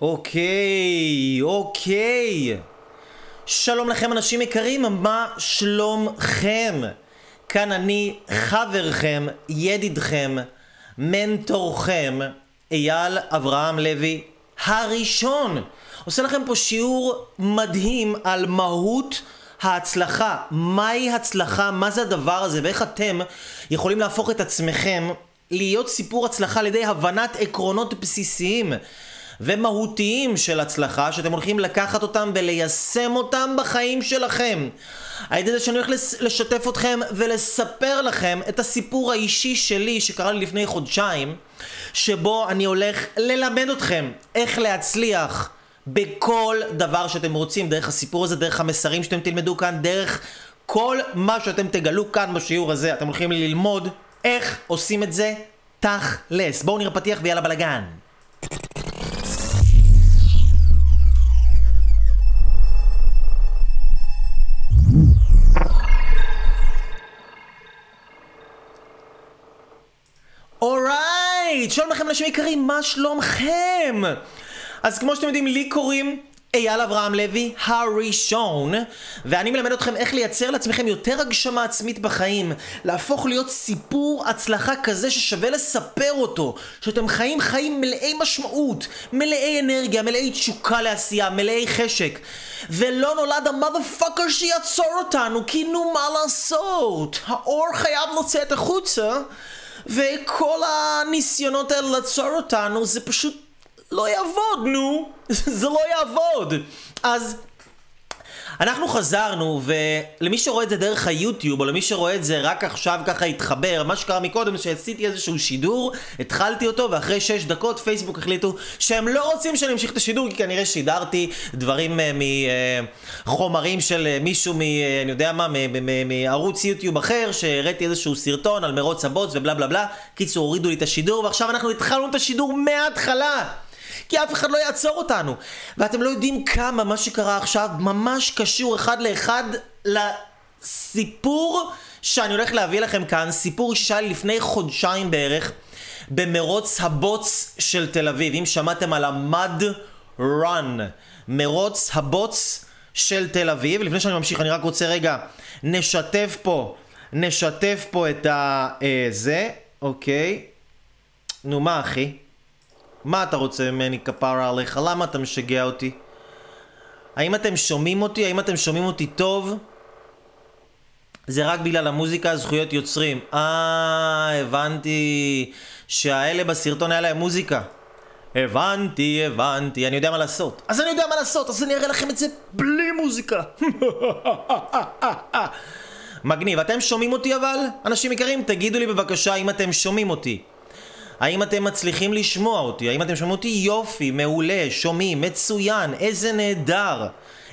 אוקיי, אוקיי. שלום לכם אנשים יקרים, מה שלומכם? כאן אני חברכם, ידידכם, מנטורכם, אייל אברהם לוי הראשון. עושה לכם פה שיעור מדהים על מהות ההצלחה. מהי הצלחה? מה זה הדבר הזה? ואיך אתם יכולים להפוך את עצמכם להיות סיפור הצלחה על ידי הבנת עקרונות בסיסיים ומהותיים של הצלחה, שאתם הולכים לקחת אותם וליישם אותם בחיים שלכם. ידי זה שאני הולך לשתף אתכם ולספר לכם את הסיפור האישי שלי שקרה לי לפני חודשיים, שבו אני הולך ללמד אתכם איך להצליח בכל דבר שאתם רוצים, דרך הסיפור הזה, דרך המסרים שאתם תלמדו כאן, דרך כל מה שאתם תגלו כאן בשיעור הזה. אתם הולכים ללמוד איך עושים את זה תכלס. בואו נראה פתיח ויאללה בלאגן. אורייט! שלום לכם אנשים יקרים, מה שלומכם? אז כמו שאתם יודעים, לי קוראים אייל אברהם לוי הראשון, ואני מלמד אתכם איך לייצר לעצמכם יותר הגשמה עצמית בחיים, להפוך להיות סיפור הצלחה כזה ששווה לספר אותו, שאתם חיים חיים מלאי משמעות, מלאי אנרגיה, מלאי תשוקה לעשייה, מלאי חשק. ולא נולד המאדפאקר שיעצור אותנו, כי נו מה לעשות? האור חייב לצאת החוצה, וכל הניסיונות האלה לעצור אותנו זה פשוט לא יעבוד, נו. זה לא יעבוד. אז אנחנו חזרנו, ולמי שרואה את זה דרך היוטיוב, או למי שרואה את זה רק עכשיו ככה התחבר, מה שקרה מקודם זה שעשיתי איזשהו שידור, התחלתי אותו, ואחרי 6 דקות פייסבוק החליטו שהם לא רוצים שאני אמשיך את השידור, כי כנראה שידרתי דברים uh, מחומרים של uh, מישהו מ... אני יודע מה, מערוץ יוטיוב אחר, שהראיתי איזשהו סרטון על מרוץ הבוץ ובלה בלה בלה. קיצור, הורידו לי את השידור, ועכשיו אנחנו התחלנו את השידור מההתחלה. כי אף אחד לא יעצור אותנו. ואתם לא יודעים כמה מה שקרה עכשיו ממש קשור אחד לאחד לסיפור שאני הולך להביא לכם כאן, סיפור שהיה לפני חודשיים בערך, במרוץ הבוץ של תל אביב. אם שמעתם על המד רן, מרוץ הבוץ של תל אביב. לפני שאני ממשיך, אני רק רוצה רגע, נשתף פה, נשתף פה את ה... אה, זה, אוקיי. נו, מה אחי? מה אתה רוצה ממני כפרה עליך? למה אתה משגע אותי? האם אתם שומעים אותי? האם אתם שומעים אותי טוב? זה רק בגלל המוזיקה, זכויות יוצרים. אה, הבנתי שהאלה בסרטון היה להם מוזיקה. הבנתי, הבנתי, אני יודע מה לעשות. אז אני יודע מה לעשות, אז אני אראה לכם את זה בלי מוזיקה. מגניב. אתם שומעים אותי אבל? אנשים יקרים, תגידו לי בבקשה אם אתם שומעים אותי. האם אתם מצליחים לשמוע אותי? האם אתם שומעים אותי? יופי, מעולה, שומעים, מצוין, איזה נהדר.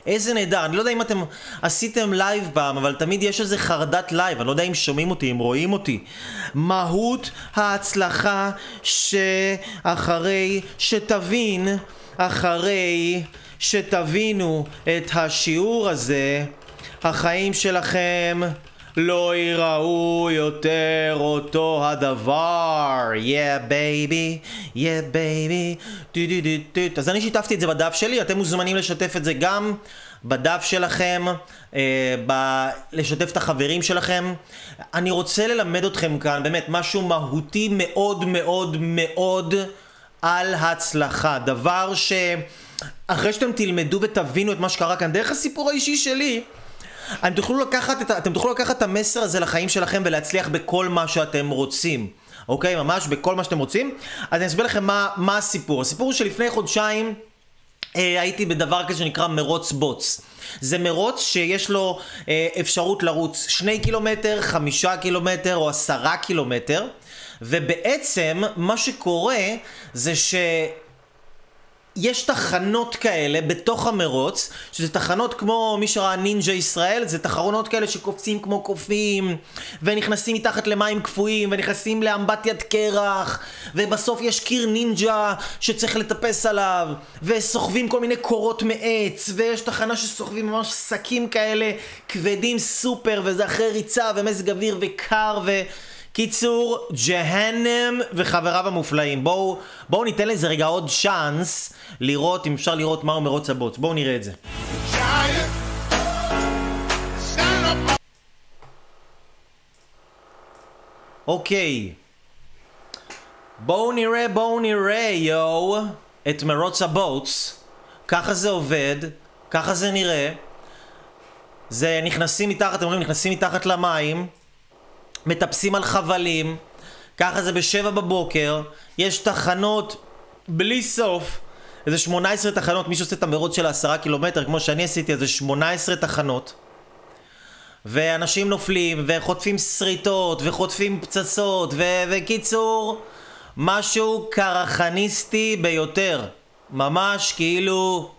איזה נהדר, אני לא יודע אם אתם עשיתם לייב פעם, אבל תמיד יש איזה חרדת לייב, אני לא יודע אם שומעים אותי, אם רואים אותי. מהות ההצלחה שאחרי שתבין, אחרי שתבינו את השיעור הזה, החיים שלכם לא ייראו יותר אותו הדבר. דו דו דו דו. אז אני שיתפתי את זה בדף שלי, אתם מוזמנים לשתף את זה גם בדף שלכם, אה, ב... לשתף את החברים שלכם. אני רוצה ללמד אתכם כאן באמת משהו מהותי מאוד מאוד מאוד על הצלחה. דבר ש... אחרי שאתם תלמדו ותבינו את מה שקרה כאן דרך הסיפור האישי שלי, אתם תוכלו לקחת את, אתם תוכלו לקחת את המסר הזה לחיים שלכם ולהצליח בכל מה שאתם רוצים. אוקיי? ממש בכל מה שאתם רוצים. אז אני אסביר לכם מה, מה הסיפור. הסיפור הוא שלפני חודשיים אה, הייתי בדבר כזה שנקרא מרוץ בוץ. זה מרוץ שיש לו אה, אפשרות לרוץ שני קילומטר, חמישה קילומטר או עשרה קילומטר. ובעצם מה שקורה זה ש... יש תחנות כאלה בתוך המרוץ, שזה תחנות כמו מי שראה נינג'ה ישראל, זה תחרונות כאלה שקופצים כמו קופים, ונכנסים מתחת למים קפואים, ונכנסים לאמבטיית קרח, ובסוף יש קיר נינג'ה שצריך לטפס עליו, וסוחבים כל מיני קורות מעץ, ויש תחנה שסוחבים ממש שקים כאלה כבדים סופר, וזה אחרי ריצה ומזג אוויר וקר ו... קיצור, ג'הנם וחבריו המופלאים. בואו, בואו ניתן לזה רגע עוד צ'אנס לראות, אם אפשר לראות מהו מרוץ הבוץ. בואו נראה את זה. אוקיי. בואו נראה, בואו נראה, יואו, את מרוץ הבוטס. ככה זה עובד, ככה זה נראה. זה נכנסים מתחת, אתם רואים, נכנסים מתחת למים, מטפסים על חבלים, ככה זה בשבע בבוקר, יש תחנות בלי סוף, איזה 18 תחנות, מי שעושה את המרוץ של העשרה קילומטר, כמו שאני עשיתי, איזה 18 תחנות. ואנשים נופלים, וחוטפים שריטות, וחוטפים פצצות, ו- וקיצור, משהו קרחניסטי ביותר. ממש כאילו...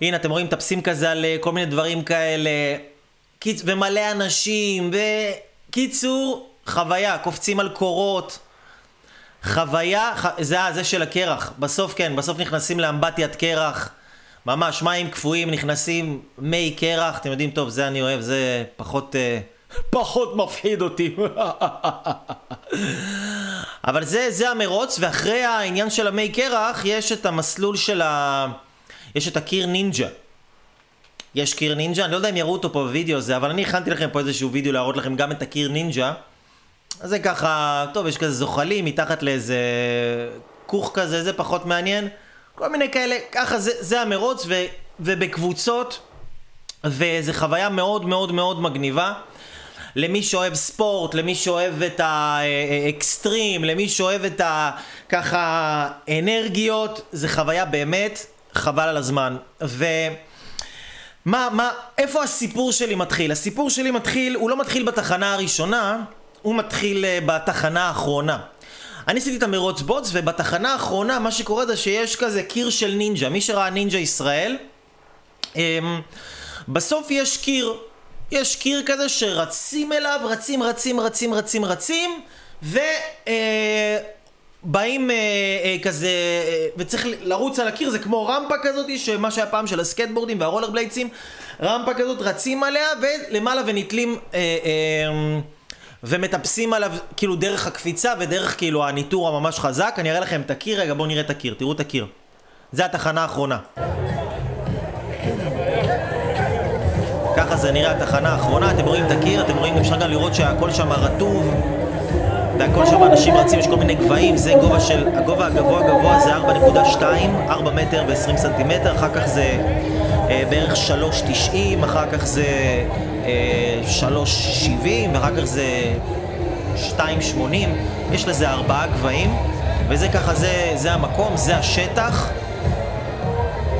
הנה, אתם רואים, מטפסים כזה על אה, כל מיני דברים כאלה. קיצ... ומלא אנשים, וקיצור, חוויה, קופצים על קורות. חוויה, ח... זה זה של הקרח. בסוף כן, בסוף נכנסים לאמבטיית קרח. ממש, מים קפואים, נכנסים מי קרח. אתם יודעים, טוב, זה אני אוהב, זה פחות... אה, פחות מפחיד אותי. אבל זה, זה המרוץ, ואחרי העניין של המי קרח, יש את המסלול של ה... יש את הקיר נינג'ה. יש קיר נינג'ה, אני לא יודע אם יראו אותו פה בווידאו הזה, אבל אני הכנתי לכם פה איזשהו וידאו להראות לכם גם את הקיר נינג'ה. אז זה ככה, טוב, יש כזה זוחלים מתחת לאיזה כוך כזה, זה פחות מעניין. כל מיני כאלה, ככה זה, זה המרוץ, ו, ובקבוצות, וזה חוויה מאוד מאוד מאוד מגניבה. למי שאוהב ספורט, למי שאוהב את האקסטרים, למי שאוהב את ה... ככה אנרגיות, זה חוויה באמת חבל על הזמן. ו... מה, מה, איפה הסיפור שלי מתחיל? הסיפור שלי מתחיל, הוא לא מתחיל בתחנה הראשונה, הוא מתחיל uh, בתחנה האחרונה. אני עשיתי את המרוץ בוץ, ובתחנה האחרונה מה שקורה זה שיש כזה קיר של נינג'ה. מי שראה נינג'ה ישראל, um, בסוף יש קיר. יש קיר כזה שרצים אליו, רצים, רצים, רצים, רצים, רצים, ו... Uh, באים אה, אה, כזה, אה, וצריך לרוץ על הקיר, זה כמו רמפה כזאת, שמה שהיה פעם של הסקטבורדים והרולר בליידסים, רמפה כזאת, רצים עליה, ולמעלה ונתלים אה, אה, ומטפסים עליו, כאילו דרך הקפיצה ודרך כאילו הניטור הממש חזק. אני אראה לכם את הקיר, רגע בואו נראה את הקיר, תראו את הקיר. זה התחנה האחרונה. ככה זה נראה התחנה האחרונה, אתם רואים את הקיר, אתם רואים, אפשר גם לראות שהכל שם רטוב. והכל שם אנשים רצים, יש כל מיני גבהים, זה גובה של, הגובה הגבוה גבוה זה 4.2, 4 מטר ו-20 סנטימטר, אחר כך זה אה, בערך 3.90, אחר כך זה אה, 3.70, ואחר כך זה 2.80, יש לזה ארבעה גבהים, וזה ככה, זה, זה המקום, זה השטח.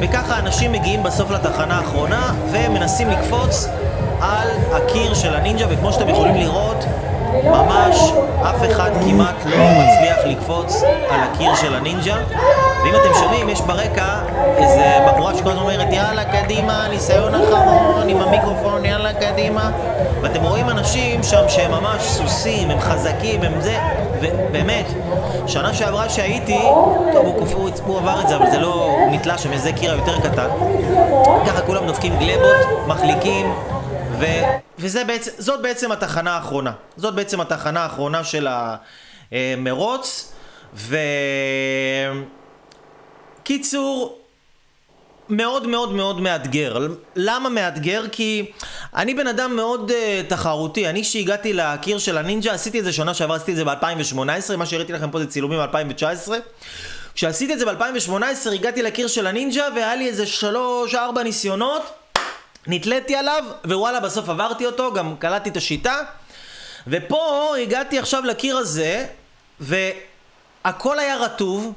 וככה אנשים מגיעים בסוף לתחנה האחרונה ומנסים לקפוץ על הקיר של הנינג'ה, וכמו שאתם יכולים לראות, ממש אף אחד כמעט לא מצליח לקפוץ על הקיר של הנינג'ה. ואם אתם שומעים, יש ברקע איזה בחורה שכל הזמן אומרת יאללה קדימה, ניסיון אחרון עם המיקרופון, יאללה קדימה. ואתם רואים אנשים שם שהם ממש סוסים, הם חזקים, הם זה. ובאמת, שנה שעברה שהייתי, טוב הוא, הוא, הוא עבר את זה אבל זה לא, הוא נתלה שם איזה קיר יותר קטן. ככה כולם דופקים גלבות, מחליקים ו... וזאת בעצם, בעצם התחנה האחרונה. זאת בעצם התחנה האחרונה של המרוץ. וקיצור, מאוד מאוד מאוד מאתגר. למה מאתגר? כי אני בן אדם מאוד uh, תחרותי. אני שהגעתי לקיר של הנינג'ה, עשיתי את זה שנה שעברה, עשיתי את זה ב-2018, מה שהראיתי לכם פה זה צילומים ב-2019. כשעשיתי את זה ב-2018 הגעתי לקיר של הנינג'ה והיה לי איזה 3-4 ניסיונות נתליתי עליו, ווואלה בסוף עברתי אותו, גם קלטתי את השיטה. ופה הגעתי עכשיו לקיר הזה, והכל היה רטוב,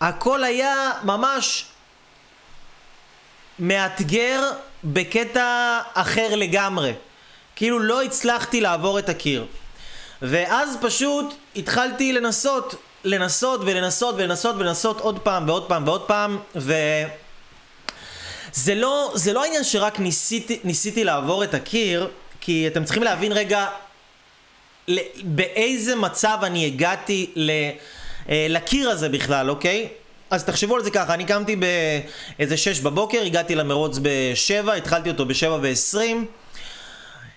הכל היה ממש מאתגר בקטע אחר לגמרי. כאילו לא הצלחתי לעבור את הקיר. ואז פשוט התחלתי לנסות, לנסות ולנסות ולנסות ולנסות עוד פעם ועוד פעם ועוד פעם, ו... זה לא, זה לא העניין שרק ניסיתי, ניסיתי לעבור את הקיר, כי אתם צריכים להבין רגע באיזה מצב אני הגעתי ל, אה, לקיר הזה בכלל, אוקיי? אז תחשבו על זה ככה, אני קמתי באיזה שש בבוקר, הגעתי למרוץ בשבע, התחלתי אותו בשבע ועשרים,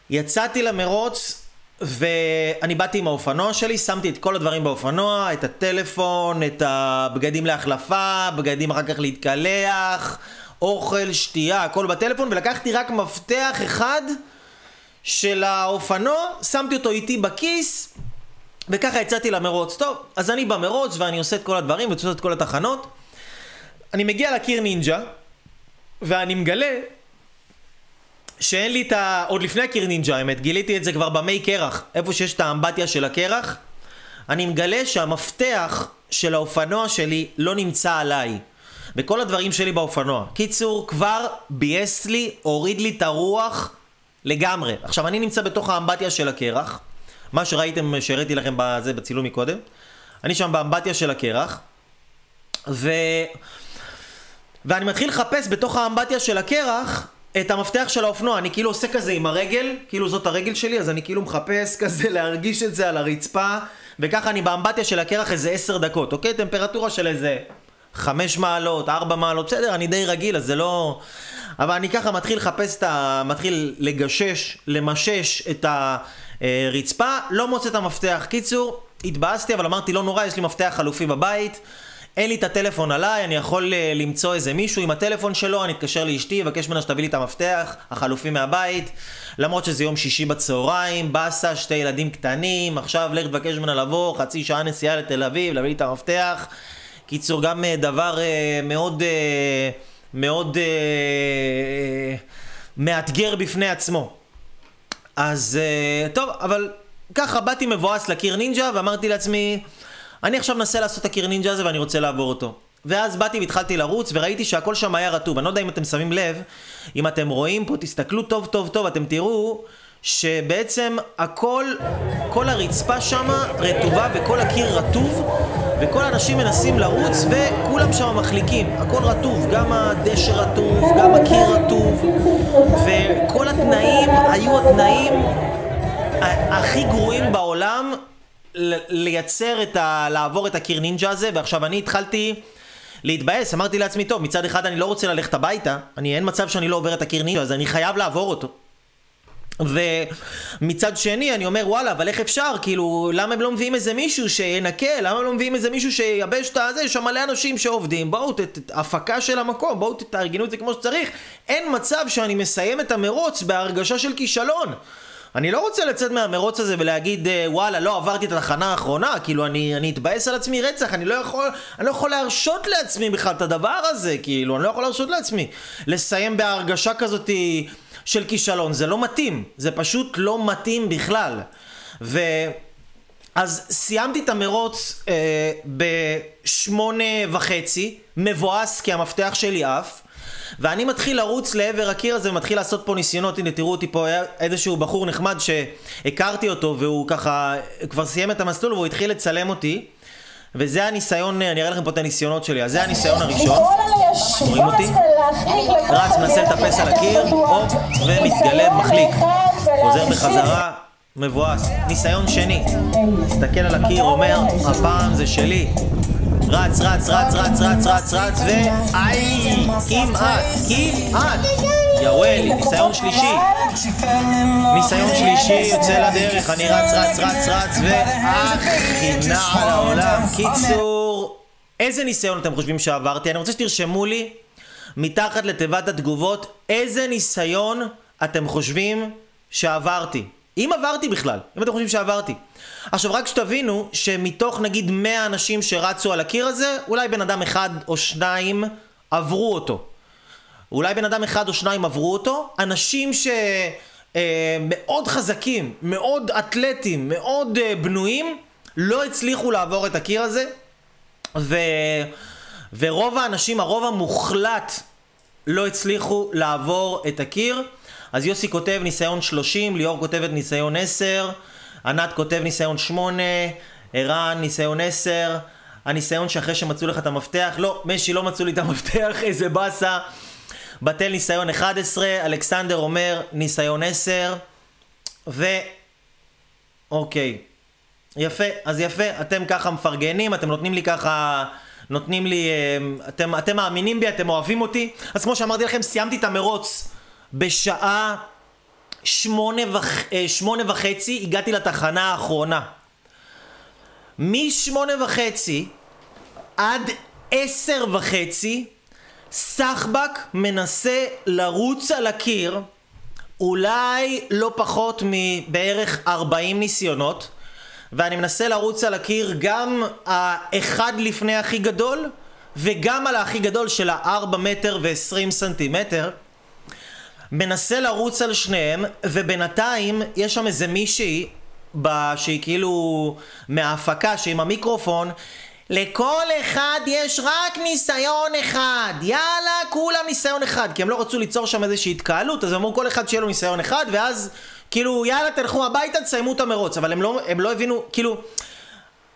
יצאתי למרוץ ואני באתי עם האופנוע שלי, שמתי את כל הדברים באופנוע, את הטלפון, את הבגדים להחלפה, בגדים אחר כך להתקלח, אוכל, שתייה, הכל בטלפון, ולקחתי רק מפתח אחד של האופנוע, שמתי אותו איתי בכיס, וככה יצאתי למרוץ. טוב, אז אני במרוץ ואני עושה את כל הדברים ועושה את כל התחנות. אני מגיע לקיר נינג'ה, ואני מגלה שאין לי את ה... עוד לפני הקיר נינג'ה האמת, גיליתי את זה כבר במי קרח, איפה שיש את האמבטיה של הקרח. אני מגלה שהמפתח של האופנוע שלי לא נמצא עליי. וכל הדברים שלי באופנוע. קיצור, כבר ביאס לי, הוריד לי את הרוח לגמרי. עכשיו, אני נמצא בתוך האמבטיה של הקרח, מה שראיתם, שהראיתי לכם בזה, בצילום מקודם. אני שם באמבטיה של הקרח, ו... ואני מתחיל לחפש בתוך האמבטיה של הקרח את המפתח של האופנוע, אני כאילו עושה כזה עם הרגל, כאילו זאת הרגל שלי, אז אני כאילו מחפש כזה להרגיש את זה על הרצפה, וככה אני באמבטיה של הקרח איזה עשר דקות, אוקיי? טמפרטורה של איזה חמש מעלות, ארבע מעלות, בסדר, אני די רגיל, אז זה לא... אבל אני ככה מתחיל לחפש את ה... מתחיל לגשש, למשש את הרצפה, לא מוצא את המפתח. קיצור, התבאסתי, אבל אמרתי, לא נורא, יש לי מפתח חלופי בבית. אין לי את הטלפון עליי, אני יכול uh, למצוא איזה מישהו עם הטלפון שלו, אני אתקשר לאשתי, אבקש ממנה שתביא לי את המפתח החלופי מהבית, למרות שזה יום שישי בצהריים, באסה, שתי ילדים קטנים, עכשיו לך תבקש ממנה לבוא, חצי שעה נסיעה לתל אביב, להביא לי את המפתח. קיצור, גם uh, דבר uh, מאוד, uh, מאוד מאתגר בפני עצמו. אז טוב, אבל ככה באתי מבואס לקיר נינג'ה ואמרתי לעצמי, אני עכשיו מנסה לעשות את הקיר נינג'ה הזה ואני רוצה לעבור אותו. ואז באתי והתחלתי לרוץ וראיתי שהכל שם היה רטוב. אני לא יודע אם אתם שמים לב, אם אתם רואים פה, תסתכלו טוב טוב טוב, אתם תראו שבעצם הכל, כל הרצפה שם רטובה וכל הקיר רטוב וכל האנשים מנסים לרוץ וכולם שם מחליקים, הכל רטוב, גם הדשא רטוב, גם הקיר רטוב וכל התנאים היו התנאים הכי גרועים בעולם לייצר את ה... לעבור את הקיר נינג'ה הזה, ועכשיו אני התחלתי להתבאס, אמרתי לעצמי, טוב, מצד אחד אני לא רוצה ללכת הביתה, אני אין מצב שאני לא עובר את הקיר נינג'ה, אז אני חייב לעבור אותו. ומצד שני אני אומר וואלה אבל איך אפשר? כאילו למה הם לא מביאים איזה מישהו שינקה? למה הם לא מביאים איזה מישהו שייבש את הזה? יש שם מלא אנשים שעובדים. בואו ת, הפקה של המקום. בואו תארגנו את זה כמו שצריך. אין מצב שאני מסיים את המרוץ בהרגשה של כישלון. אני לא רוצה לצאת מהמרוץ הזה ולהגיד אה, וואלה לא עברתי את התחנה האחרונה. כאילו אני, אני אתבאס על עצמי רצח. אני לא יכול אני לא יכול להרשות לעצמי בכלל את הדבר הזה. כאילו אני לא יכול להרשות לעצמי לסיים בהרגשה כזאת של כישלון. זה לא מתאים. זה פשוט לא מתאים בכלל. ו... אז סיימתי את המרוץ אה, בשמונה וחצי, מבואס כי המפתח שלי עף, ואני מתחיל לרוץ לעבר הקיר הזה ומתחיל לעשות פה ניסיונות, הנה תראו אותי פה, היה איזשהו בחור נחמד שהכרתי אותו והוא ככה כבר סיים את המסלול והוא התחיל לצלם אותי. וזה הניסיון, אני אראה לכם פה את הניסיונות שלי, אז זה הניסיון הראשון, רואים אותי? רץ, מנסה לטפס על הקיר, הופ, ומתגלה, מחליק, חוזר בחזרה, מבואס, ניסיון שני, מסתכל על הקיר, אומר, הפעם זה שלי, רץ, רץ, רץ, רץ, רץ, רץ, רץ, ואיי, כמעט, כמעט. יאוול, ניסיון שלישי. ניסיון שלישי יוצא לדרך, אני רץ, רץ, רץ, רץ, והכינה על העולם. קיצור, איזה ניסיון אתם חושבים שעברתי? אני רוצה שתרשמו לי מתחת לתיבת התגובות איזה ניסיון אתם חושבים שעברתי. אם עברתי בכלל, אם אתם חושבים שעברתי. עכשיו רק שתבינו שמתוך נגיד 100 אנשים שרצו על הקיר הזה, אולי בן אדם אחד או שניים עברו אותו. אולי בן אדם אחד או שניים עברו אותו, אנשים שמאוד אה, חזקים, מאוד אתלטים, מאוד אה, בנויים, לא הצליחו לעבור את הקיר הזה, ו... ורוב האנשים, הרוב המוחלט, לא הצליחו לעבור את הקיר. אז יוסי כותב ניסיון 30, ליאור כותבת ניסיון 10, ענת כותב ניסיון 8, ערן ניסיון 10, הניסיון שאחרי שמצאו לך את המפתח, לא, משי לא מצאו לי את המפתח, איזה באסה. בתל ניסיון 11, אלכסנדר אומר ניסיון 10, ו... אוקיי. יפה, אז יפה, אתם ככה מפרגנים, אתם נותנים לי ככה... נותנים לי... אה, אתם, אתם מאמינים בי, אתם אוהבים אותי. אז כמו שאמרתי לכם, סיימתי את המרוץ בשעה שמונה, וח... אה, שמונה וחצי הגעתי לתחנה האחרונה. משמונה וחצי עד עשר וחצי סחבק מנסה לרוץ על הקיר אולי לא פחות מבערך 40 ניסיונות ואני מנסה לרוץ על הקיר גם האחד לפני הכי גדול וגם על הכי גדול של ה-4 מטר ו-20 סנטימטר. מנסה לרוץ על שניהם ובינתיים יש שם איזה מישהי שהיא כאילו מההפקה שעם המיקרופון. לכל אחד יש רק ניסיון אחד. יאללה כולם ניסיון אחד. כי הם לא רצו ליצור שם איזושהי התקהלות אז אמרו כל אחד שיהיה לו ניסיון אחד ואז כאילו יאללה תלכו הביתה תסיימו את המרוץ אבל הם לא, הם לא הבינו כאילו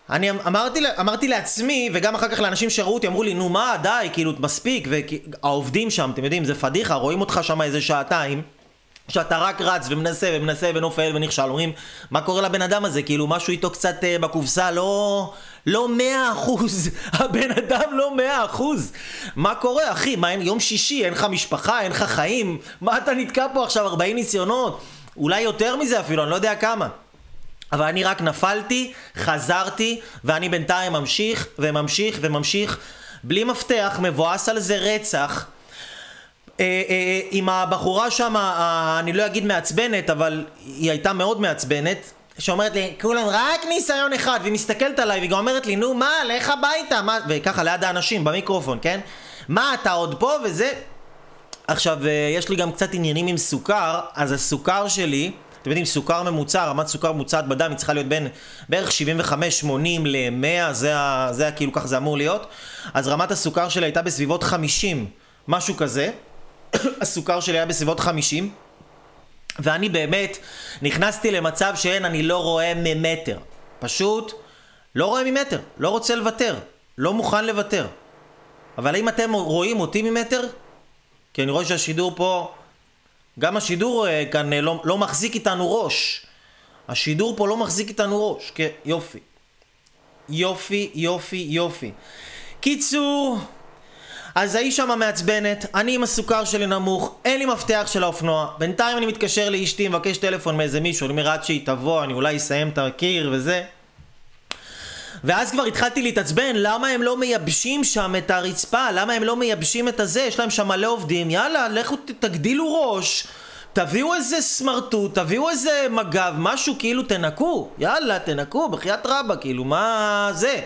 אני אמרתי, אמרתי לעצמי, וגם אחר כך לאנשים שראו אותי, אמרו לי, נו מה, די, כאילו, מספיק, והעובדים שם, אתם יודעים, זה פדיחה, רואים אותך שם איזה שעתיים, שאתה רק רץ ומנסה ומנסה ונופל ונכשל, אומרים, מה קורה לבן אדם הזה? כאילו, משהו איתו קצת uh, בקופסה, לא... לא מאה אחוז, הבן אדם לא מאה אחוז. מה קורה, אחי? מה, אין, יום שישי, אין לך משפחה, אין לך חיים? מה אתה נתקע פה עכשיו 40 ניסיונות? אולי יותר מזה אפילו, אני לא יודע כמה. אבל אני רק נפלתי, חזרתי, ואני בינתיים ממשיך וממשיך וממשיך, בלי מפתח, מבואס על זה רצח. אה, אה, עם הבחורה שם, אני לא אגיד מעצבנת, אבל היא הייתה מאוד מעצבנת, שאומרת לי, כולם רק ניסיון אחד, והיא מסתכלת עליי, והיא גם אומרת לי, נו מה, לך הביתה, מה, וככה ליד האנשים, במיקרופון, כן? מה, אתה עוד פה וזה? עכשיו, אה, יש לי גם קצת עניינים עם סוכר, אז הסוכר שלי, אתם יודעים, סוכר ממוצע, רמת סוכר ממוצעת בדם היא צריכה להיות בין בערך 75-80 ל-100, זה, ה, זה כאילו ככה זה אמור להיות. אז רמת הסוכר שלי הייתה בסביבות 50, משהו כזה. הסוכר שלי היה בסביבות 50. ואני באמת נכנסתי למצב שאין, אני לא רואה ממטר. פשוט לא רואה ממטר, לא רוצה לוותר, לא מוכן לוותר. אבל האם אתם רואים אותי ממטר? כי אני רואה שהשידור פה גם השידור אה, כאן אה, לא, לא מחזיק איתנו ראש. השידור פה לא מחזיק איתנו ראש. כן, יופי. יופי, יופי, יופי. קיצור, אז האיש שם מעצבנת, אני עם הסוכר שלי נמוך, אין לי מפתח של האופנוע. בינתיים אני מתקשר לאשתי, מבקש טלפון מאיזה מישהו, אני אומר עד שהיא תבוא, אני אולי אסיים את הקיר וזה. ואז כבר התחלתי להתעצבן, למה הם לא מייבשים שם את הרצפה? למה הם לא מייבשים את הזה? יש להם שם מלא עובדים, יאללה, לכו תגדילו ראש. תביאו איזה סמרטוט, תביאו איזה מג"ב, משהו כאילו תנקו, יאללה תנקו, בחייאת רבא, כאילו מה זה?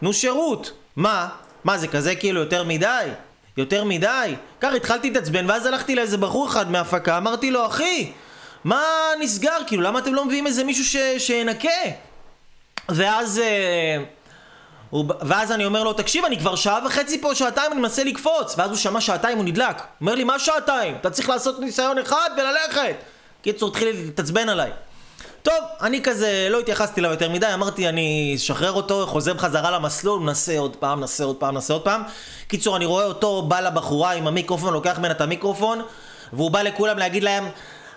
תנו שירות. מה? מה זה כזה כאילו יותר מדי? יותר מדי? ככה התחלתי להתעצבן ואז הלכתי לאיזה בחור אחד מההפקה, אמרתי לו אחי, מה נסגר? כאילו למה אתם לא מביאים איזה מישהו ש... שינקה? ואז... אה, ואז אני אומר לו, תקשיב, אני כבר שעה וחצי פה, שעתיים, אני מנסה לקפוץ. ואז הוא שמע שעתיים, הוא נדלק. הוא אומר לי, מה שעתיים? אתה צריך לעשות ניסיון אחד וללכת. קיצור, התחיל להתעצבן עליי. טוב, אני כזה לא התייחסתי אליו יותר מדי, אמרתי אני אשחרר אותו, חוזר בחזרה למסלול, מנסה עוד פעם, מנסה עוד פעם, מנסה עוד פעם. קיצור, אני רואה אותו בא לבחורה עם המיקרופון, לוקח ממנה את המיקרופון, והוא בא לכולם להגיד להם,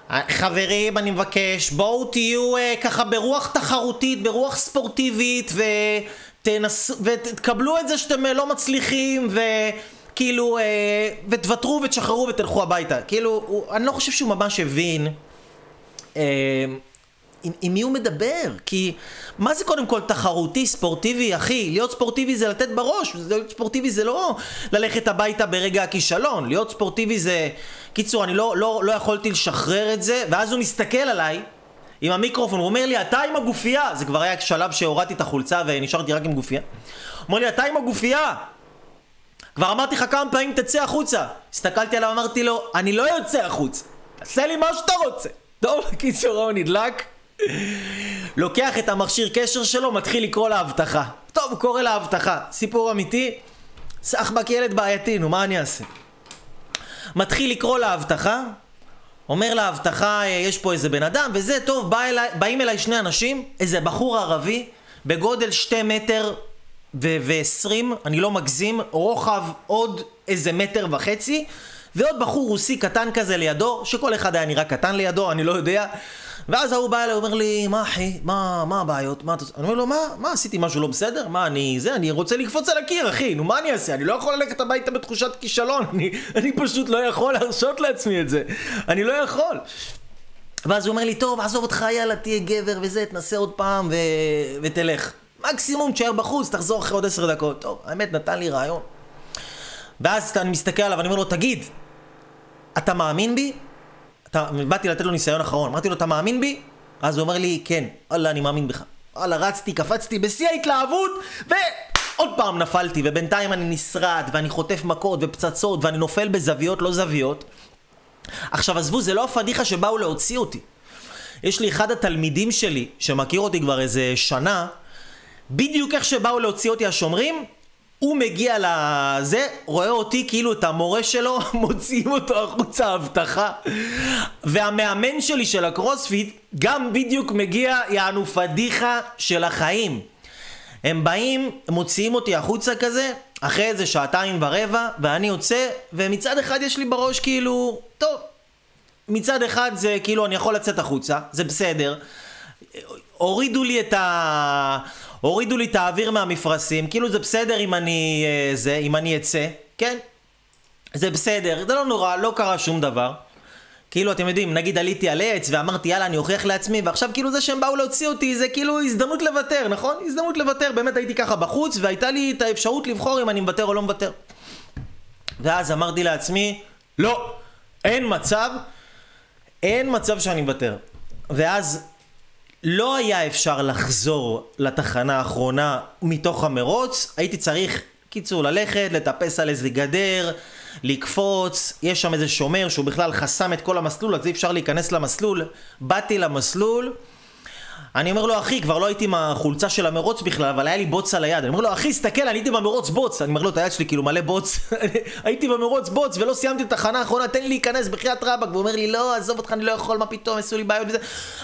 חברים, אני מבקש, בואו תהיו uh, ככה ברוח תחרותית, ברוח ספורטיבית, ותנס... ותקבלו את זה שאתם uh, לא מצליחים, וכאילו, uh, ותוותרו ותשחררו ותלכו הביתה. כאילו, הוא, אני לא חושב שהוא ממש הבין. Uh, עם, עם מי הוא מדבר? כי מה זה קודם כל תחרותי, ספורטיבי, אחי? להיות ספורטיבי זה לתת בראש, להיות ספורטיבי זה לא ללכת הביתה ברגע הכישלון, להיות ספורטיבי זה... קיצור, אני לא, לא, לא יכולתי לשחרר את זה, ואז הוא מסתכל עליי עם המיקרופון, הוא אומר לי, אתה עם הגופייה! זה כבר היה שלב שהורדתי את החולצה ונשארתי רק עם גופייה. הוא אומר לי, אתה עם הגופייה! כבר אמרתי לך כמה פעמים תצא החוצה. הסתכלתי עליו, אמרתי לו, אני לא יוצא החוצה. עשה לי מה שאתה רוצה. טוב, קיצור, הוא נדלק. לוקח את המכשיר קשר שלו, מתחיל לקרוא לאבטחה. טוב, קורא לאבטחה. סיפור אמיתי. סחבק ילד בעייתי, נו, מה אני אעשה? מתחיל לקרוא לאבטחה, אומר לאבטחה, אה, יש פה איזה בן אדם, וזה, טוב, בא אליי, באים אליי שני אנשים, איזה בחור ערבי, בגודל שתי מטר ועשרים, אני לא מגזים, רוחב עוד איזה מטר וחצי, ועוד בחור רוסי קטן כזה לידו, שכל אחד היה נראה קטן לידו, אני לא יודע. ואז ההוא בא אליי, אומר לי, מה אחי, מה, מה הבעיות, מה אתה... אני אומר לו, מה, מה, עשיתי משהו לא בסדר? מה, אני, זה, אני רוצה לקפוץ על הקיר, אחי, נו, מה אני אעשה? אני לא יכול ללכת הביתה בתחושת כישלון, אני, אני פשוט לא יכול להרשות לעצמי את זה, אני לא יכול. ואז הוא אומר לי, טוב, עזוב אותך, יאללה, תהיה גבר וזה, תנסה עוד פעם ו... ותלך. מקסימום תשאר בחוץ, תחזור אחרי עוד עשר דקות. טוב, האמת, נתן לי רעיון. ואז אני מסתכל עליו, אני אומר לו, תגיד, אתה מאמין בי? אתה... באתי לתת לו ניסיון אחרון, אמרתי לו, אתה מאמין בי? אז הוא אומר לי, כן, וואלה, אני מאמין בך. וואלה, רצתי, קפצתי בשיא ההתלהבות, ועוד פעם נפלתי, ובינתיים אני נשרט, ואני חוטף מכות ופצצות, ואני נופל בזוויות לא זוויות. עכשיו עזבו, זה לא הפדיחה שבאו להוציא אותי. יש לי אחד התלמידים שלי, שמכיר אותי כבר איזה שנה, בדיוק איך שבאו להוציא אותי השומרים, הוא מגיע לזה, רואה אותי כאילו את המורה שלו, מוציאים אותו החוצה הבטחה. והמאמן שלי של הקרוספיט גם בדיוק מגיע, יענו פדיחה של החיים. הם באים, מוציאים אותי החוצה כזה, אחרי איזה שעתיים ורבע, ואני יוצא, ומצד אחד יש לי בראש כאילו, טוב, מצד אחד זה כאילו אני יכול לצאת החוצה, זה בסדר. הורידו לי את ה... הורידו לי את האוויר מהמפרשים, כאילו זה בסדר אם אני... אה, זה, אם אני אצא, כן? זה בסדר, זה לא נורא, לא קרה שום דבר. כאילו, אתם יודעים, נגיד עליתי על עץ ואמרתי, יאללה, אני אוכיח לעצמי, ועכשיו כאילו זה שהם באו להוציא אותי, זה כאילו הזדמנות לוותר, נכון? הזדמנות לוותר, באמת הייתי ככה בחוץ, והייתה לי את האפשרות לבחור אם אני מוותר או לא מוותר. ואז אמרתי לעצמי, לא, אין מצב, אין מצב שאני מוותר. ואז לא היה אפשר לחזור לתחנה האחרונה מתוך המרוץ, הייתי צריך, קיצור, ללכת, לטפס על איזה גדר, לקפוץ, יש שם איזה שומר שהוא בכלל חסם את כל המסלול, אז אי אפשר להיכנס למסלול. באתי למסלול, אני אומר לו, אחי, כבר לא הייתי עם החולצה של המרוץ בכלל, אבל היה לי בוץ על היד. אני אומר לו, אחי, סתכל, אני הייתי במרוץ בוץ. אני אומר לו, את היד שלי כאילו מלא בוץ. הייתי במרוץ בוץ ולא סיימתי את התחנה האחרונה, תן לי להיכנס בחייאת רבאק. והוא אומר לי, לא, עזוב אותך, אני לא יכול, מה פתאום, עשו לי בעיות וזה.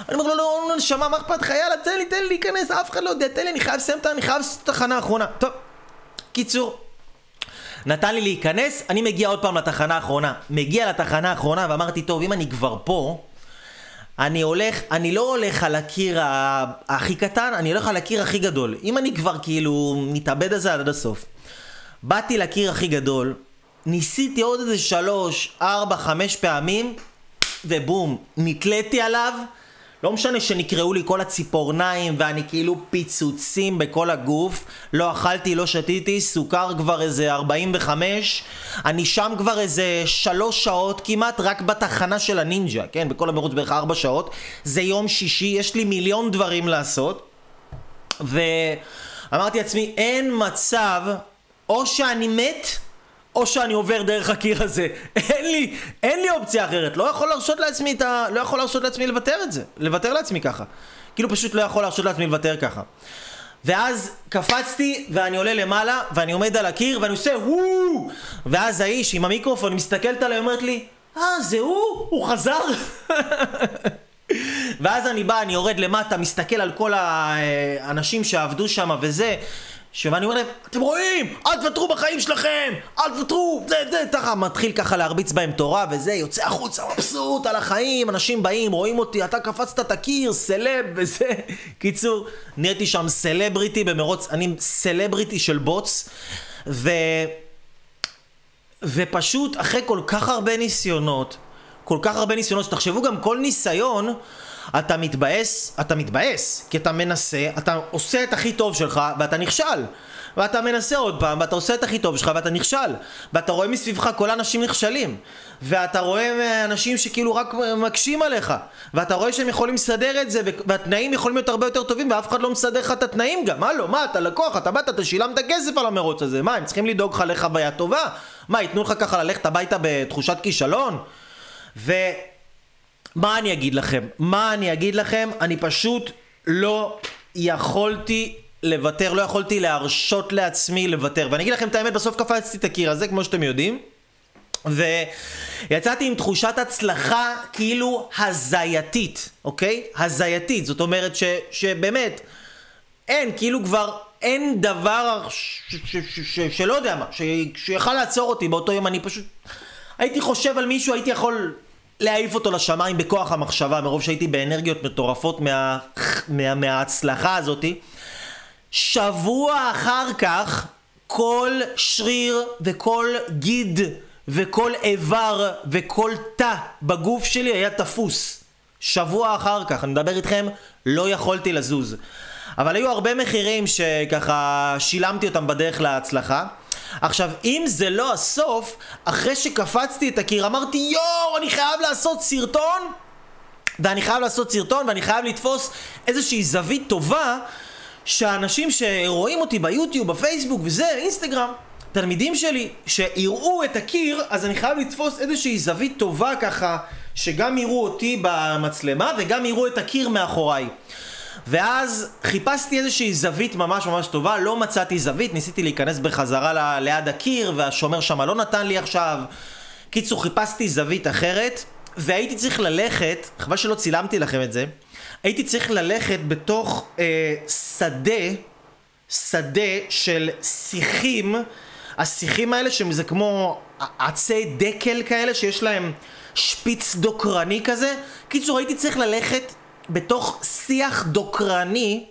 אני אומר לו, לא, לא, נשמה, מה אכפת לך, יאללה, תן לי, תן לי להיכנס, אף אחד לא יודע, תן לי, אני חייב לסיים אני חייב לעשות את התחנה האחרונה. טוב, קיצור. נתן לי להיכנס, אני מגיע עוד פעם לתחנה האחרונה. מגיע לתחנה האחרונה ואמרתי, טוב, אם אני כבר פה, אני הולך, אני לא הולך על הקיר הכי קטן, אני הולך על הקיר הכי גדול. אם אני כבר כאילו מתאבד על זה עד הסוף. באתי לקיר הכי גדול, ניסיתי עוד איזה שלוש, ארבע, חמש פעמים, ובום, נתליתי עליו. לא משנה שנקרעו לי כל הציפורניים ואני כאילו פיצוצים בכל הגוף לא אכלתי, לא שתיתי, סוכר כבר איזה 45 אני שם כבר איזה שלוש שעות כמעט רק בתחנה של הנינג'ה, כן? בכל המרוץ בערך 4 שעות זה יום שישי, יש לי מיליון דברים לעשות ואמרתי לעצמי, אין מצב או שאני מת או שאני עובר דרך הקיר הזה. אין לי, אין לי אופציה אחרת. לא יכול להרשות לעצמי את ה... לא יכול להרשות לעצמי לוותר את זה. לוותר לעצמי ככה. כאילו פשוט לא יכול להרשות לעצמי לוותר ככה. ואז קפצתי, ואני עולה למעלה, ואני עומד על הקיר, ואני עושה וואו! ואז האיש עם המיקרופון מסתכלת עליי, אומרת לי, אה, זה הוא? הוא חזר? ואז אני בא, אני יורד למטה, מסתכל על כל האנשים שעבדו שם וזה, ואני אומר להם, אתם רואים? אל תוותרו בחיים שלכם! אל תוותרו! זה, זה, ככה, מתחיל ככה להרביץ בהם תורה וזה, יוצא החוצה מבסוט על החיים, אנשים באים, רואים אותי, אתה קפצת את הקיר, סלב וזה. קיצור, נהייתי שם סלבריטי במרוץ, אני סלבריטי של בוץ, ו... ופשוט אחרי כל כך הרבה ניסיונות, כל כך הרבה ניסיונות, שתחשבו גם כל ניסיון, אתה מתבאס, אתה מתבאס, כי אתה מנסה, אתה עושה את הכי טוב שלך ואתה נכשל. ואתה מנסה עוד פעם, ואתה עושה את הכי טוב שלך ואתה נכשל. ואתה רואה מסביבך כל האנשים נכשלים. ואתה רואה אנשים שכאילו רק מקשים עליך. ואתה רואה שהם יכולים לסדר את זה, והתנאים יכולים להיות הרבה יותר טובים, ואף אחד לא מסדר לך את התנאים גם. הלו, מה, אתה לקוח, אתה באת, אתה שילמת כסף על המרוץ הזה. מה, הם צריכים לדאוג לך לחוויה טובה? מה, ייתנו לך ככה ללכת הביתה בתחושת כישלון? ו... מה אני אגיד לכם? מה אני אגיד לכם? אני פשוט לא יכולתי לוותר, לא יכולתי להרשות לעצמי לוותר. ואני אגיד לכם את האמת, בסוף קפצתי את הקיר הזה, כמו שאתם יודעים. ויצאתי עם תחושת הצלחה כאילו הזייתית, אוקיי? הזייתית, זאת אומרת ש, שבאמת, אין, כאילו כבר אין דבר ש, ש, ש, ש, שלא יודע מה, ש, שיכל לעצור אותי באותו יום, אני פשוט הייתי חושב על מישהו, הייתי יכול להעיף אותו לשמיים בכוח המחשבה, מרוב שהייתי באנרגיות מטורפות מה, מה, מההצלחה הזאתי. שבוע אחר כך, כל שריר וכל גיד וכל איבר וכל תא בגוף שלי היה תפוס. שבוע אחר כך, אני מדבר איתכם, לא יכולתי לזוז. אבל היו הרבה מחירים שככה שילמתי אותם בדרך להצלחה. עכשיו, אם זה לא הסוף, אחרי שקפצתי את הקיר אמרתי, יואו, אני חייב לעשות סרטון ואני חייב לעשות סרטון ואני חייב לתפוס איזושהי זווית טובה שהאנשים שרואים אותי ביוטיוב, בפייסבוק וזה, אינסטגרם, תלמידים שלי, שיראו את הקיר, אז אני חייב לתפוס איזושהי זווית טובה ככה, שגם יראו אותי במצלמה וגם יראו את הקיר מאחוריי. ואז חיפשתי איזושהי זווית ממש ממש טובה, לא מצאתי זווית, ניסיתי להיכנס בחזרה ל- ליד הקיר והשומר שם לא נתן לי עכשיו. קיצור, חיפשתי זווית אחרת, והייתי צריך ללכת, חבל שלא צילמתי לכם את זה, הייתי צריך ללכת בתוך אה, שדה, שדה של שיחים, השיחים האלה שזה כמו עצי דקל כאלה שיש להם שפיץ דוקרני כזה. קיצור, הייתי צריך ללכת בתוך שיח דוקרני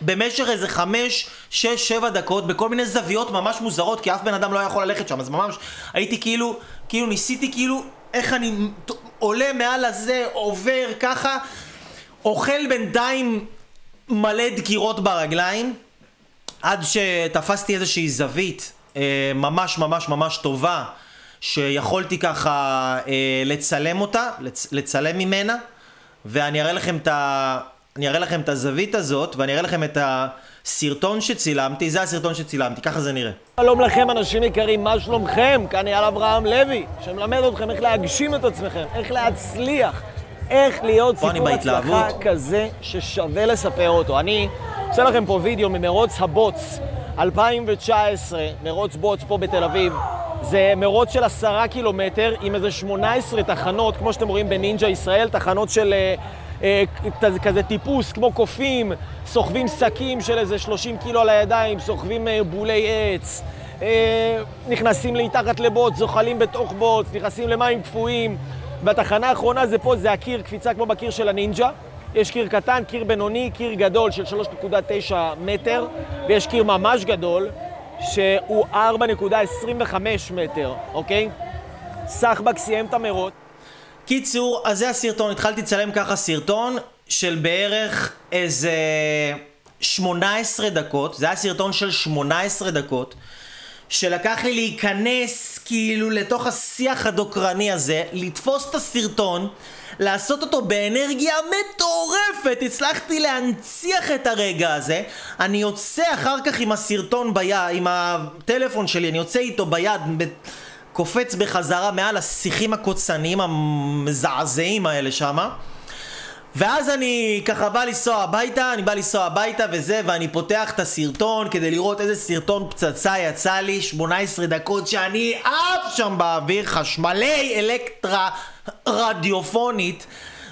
במשך איזה חמש, שש, שבע דקות בכל מיני זוויות ממש מוזרות כי אף בן אדם לא יכול ללכת שם. אז ממש הייתי כאילו, כאילו ניסיתי כאילו איך אני עולה מעל הזה, עובר ככה אוכל בינתיים מלא דקירות ברגליים עד שתפסתי איזושהי זווית אה, ממש ממש ממש טובה שיכולתי ככה אה, לצלם אותה, לצ, לצלם ממנה ואני אראה לכם את ה... אני אראה לכם את הזווית הזאת ואני אראה לכם את הסרטון שצילמתי, זה הסרטון שצילמתי, ככה זה נראה. שלום לכם אנשים יקרים, מה שלומכם? כאן אייל אברהם לוי, שמלמד אתכם איך להגשים את עצמכם, איך להצליח, איך להיות סיפור הצלחה. כזה ששווה לספר אותו. אני עושה לכם פה וידאו ממרוץ הבוץ 2019, מרוץ בוץ פה בתל אביב. זה מרוץ של עשרה קילומטר עם איזה 18 תחנות, כמו שאתם רואים בנינג'ה ישראל, תחנות של אה, אה, כזה- טיפוס, כמו קופים, סוחבים שקים של איזה 30 קילו על הידיים, סוחבים אה, בולי עץ, אה, נכנסים מתחת לבוץ, זוחלים בתוך בוץ, נכנסים למים קפואים. והתחנה האחרונה זה פה, זה הקיר, קפיצה כמו בקיר של הנינג'ה. יש קיר קטן, קיר בינוני, קיר גדול של 3.9 מטר, ויש קיר ממש גדול, שהוא 4.25 מטר, אוקיי? סחבק סיים את המרוץ. קיצור, אז זה הסרטון, התחלתי לצלם ככה סרטון של בערך איזה 18 דקות, זה היה סרטון של 18 דקות, שלקח לי להיכנס כאילו לתוך השיח הדוקרני הזה, לתפוס את הסרטון, לעשות אותו באנרגיה מטורפת, הצלחתי להנציח את הרגע הזה, אני יוצא אחר כך עם הסרטון ביד, עם הטלפון שלי, אני יוצא איתו ביד, קופץ בחזרה מעל השיחים הקוצניים המזעזעים האלה שמה. ואז אני ככה בא לנסוע הביתה, אני בא לנסוע הביתה וזה, ואני פותח את הסרטון כדי לראות איזה סרטון פצצה יצא לי, 18 דקות שאני עף שם באוויר, חשמלי אלקטרה רדיופונית,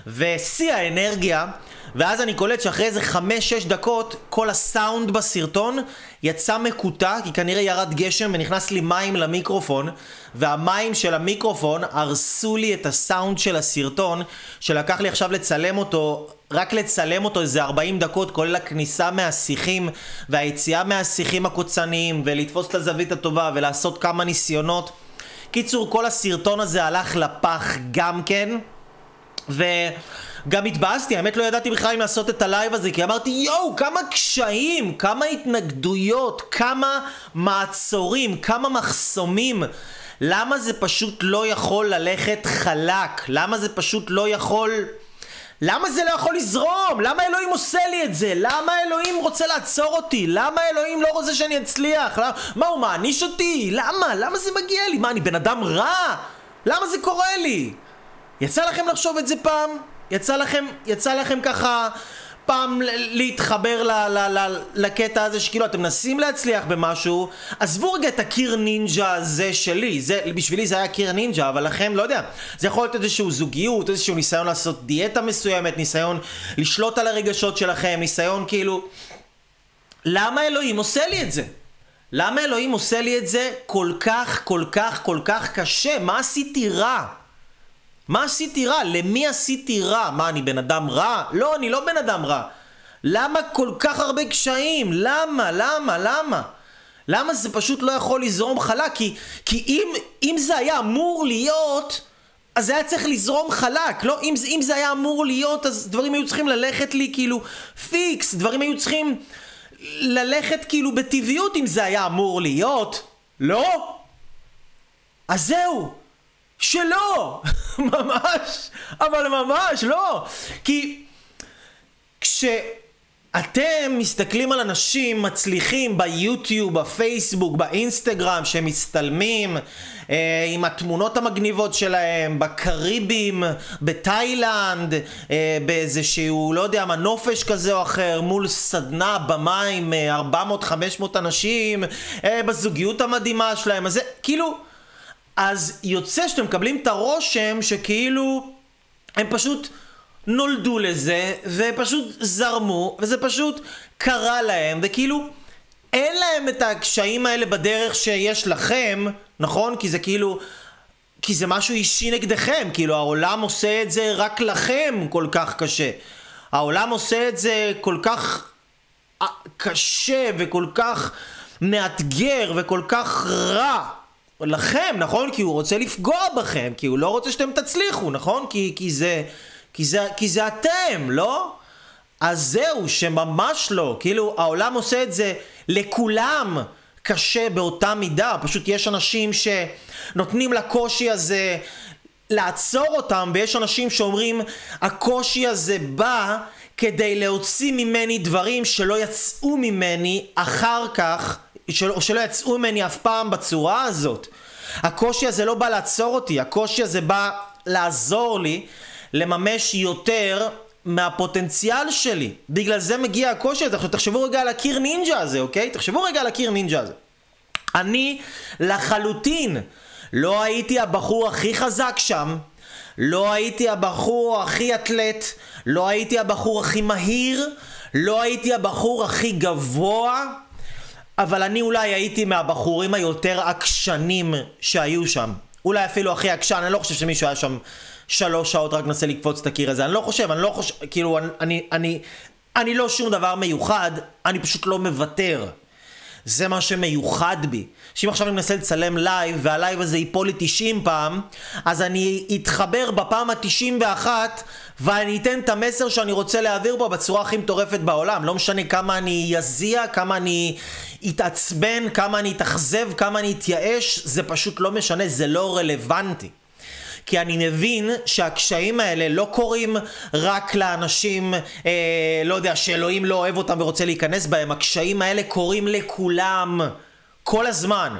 ושיא האנרגיה, ואז אני קולט שאחרי איזה 5-6 דקות, כל הסאונד בסרטון יצא מקוטע, כי כנראה ירד גשם ונכנס לי מים למיקרופון, והמים של המיקרופון הרסו לי את הסאונד של הסרטון, שלקח לי עכשיו לצלם אותו, רק לצלם אותו איזה 40 דקות, כולל הכניסה מהשיחים והיציאה מהשיחים הקוצניים, ולתפוס את הזווית הטובה ולעשות כמה ניסיונות. קיצור, כל הסרטון הזה הלך לפח גם כן. וגם התבאסתי, האמת לא ידעתי בכלל אם לעשות את הלייב הזה, כי אמרתי יואו, כמה קשיים, כמה התנגדויות, כמה מעצורים, כמה מחסומים. למה זה פשוט לא יכול ללכת חלק? למה זה פשוט לא יכול... למה זה לא יכול לזרום? למה אלוהים עושה לי את זה? למה אלוהים רוצה לעצור אותי? למה אלוהים לא רוצה שאני אצליח? למה... מה, הוא מעניש אותי? למה? למה זה מגיע לי? מה, אני בן אדם רע? למה זה קורה לי? יצא לכם לחשוב את זה פעם? יצא לכם, יצא לכם ככה פעם להתחבר ל- ל- ל- לקטע הזה שכאילו אתם מנסים להצליח במשהו עזבו רגע את הקיר נינג'ה הזה שלי זה, בשבילי זה היה קיר נינג'ה אבל לכם לא יודע זה יכול להיות איזשהו זוגיות איזשהו ניסיון לעשות דיאטה מסוימת ניסיון לשלוט על הרגשות שלכם ניסיון כאילו למה אלוהים עושה לי את זה? למה אלוהים עושה לי את זה כל כך כל כך כל כך קשה? מה עשיתי רע? מה עשיתי רע? למי עשיתי רע? מה, אני בן אדם רע? לא, אני לא בן אדם רע. למה כל כך הרבה קשיים? למה? למה? למה? למה זה פשוט לא יכול לזרום חלק? כי, כי אם, אם זה היה אמור להיות אז זה היה צריך לזרום חלק, לא? אם, אם זה היה אמור להיות, אז דברים היו צריכים ללכת לי כאילו פיקס, דברים היו צריכים ללכת כאילו בטבעיות אם זה היה אמור להיות, לא? אז זהו, שלא, ממש, אבל ממש לא, כי כשאתם מסתכלים על אנשים מצליחים ביוטיוב, בפייסבוק, באינסטגרם, שמצטלמים אה, עם התמונות המגניבות שלהם, בקריבים, בתאילנד, אה, באיזשהו, לא יודע מה, נופש כזה או אחר, מול סדנה במה עם אה, 400-500 אנשים, אה, בזוגיות המדהימה שלהם, אז זה כאילו... אז יוצא שאתם מקבלים את הרושם שכאילו הם פשוט נולדו לזה ופשוט זרמו וזה פשוט קרה להם וכאילו אין להם את הקשיים האלה בדרך שיש לכם, נכון? כי זה כאילו... כי זה משהו אישי נגדכם, כאילו העולם עושה את זה רק לכם כל כך קשה. העולם עושה את זה כל כך אה, קשה וכל כך מאתגר וכל כך רע לכם, נכון? כי הוא רוצה לפגוע בכם, כי הוא לא רוצה שאתם תצליחו, נכון? כי, כי, זה, כי, זה, כי זה אתם, לא? אז זהו, שממש לא. כאילו, העולם עושה את זה לכולם קשה באותה מידה. פשוט יש אנשים שנותנים לקושי הזה לעצור אותם, ויש אנשים שאומרים, הקושי הזה בא כדי להוציא ממני דברים שלא יצאו ממני אחר כך, של, או שלא יצאו ממני אף פעם בצורה הזאת. הקושי הזה לא בא לעצור אותי, הקושי הזה בא לעזור לי לממש יותר מהפוטנציאל שלי. בגלל זה מגיע הקושי הזה. עכשיו תחשבו רגע על הקיר נינג'ה הזה, אוקיי? תחשבו רגע על הקיר נינג'ה הזה. אני לחלוטין לא הייתי הבחור הכי חזק שם, לא הייתי הבחור הכי אתלט, לא הייתי הבחור הכי מהיר, לא הייתי הבחור הכי גבוה, אבל אני אולי הייתי מהבחורים היותר עקשנים שהיו שם. אולי אפילו הכי עקשן, אני לא חושב שמישהו היה שם שלוש שעות רק מנסה לקפוץ את הקיר הזה. אני לא חושב, אני לא חושב, כאילו, אני, אני, אני, אני לא שום דבר מיוחד, אני פשוט לא מוותר. זה מה שמיוחד בי. שאם עכשיו אני מנסה לצלם לייב, והלייב הזה ייפול לי 90 פעם, אז אני אתחבר בפעם ה-91, ואני אתן את המסר שאני רוצה להעביר בו בצורה הכי מטורפת בעולם. לא משנה כמה אני יזיע, כמה אני אתעצבן, כמה אני אתאכזב, כמה אני אתייאש, זה פשוט לא משנה, זה לא רלוונטי. כי אני מבין שהקשיים האלה לא קורים רק לאנשים, אה, לא יודע, שאלוהים לא אוהב אותם ורוצה להיכנס בהם, הקשיים האלה קורים לכולם, כל הזמן.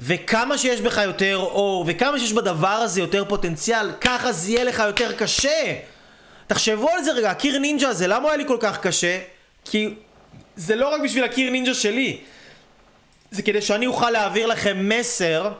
וכמה שיש בך יותר אור, וכמה שיש בדבר הזה יותר פוטנציאל, ככה זה יהיה לך יותר קשה. תחשבו על זה רגע, הקיר נינג'ה הזה, למה הוא היה לי כל כך קשה? כי זה לא רק בשביל הקיר נינג'ה שלי, זה כדי שאני אוכל להעביר לכם מסר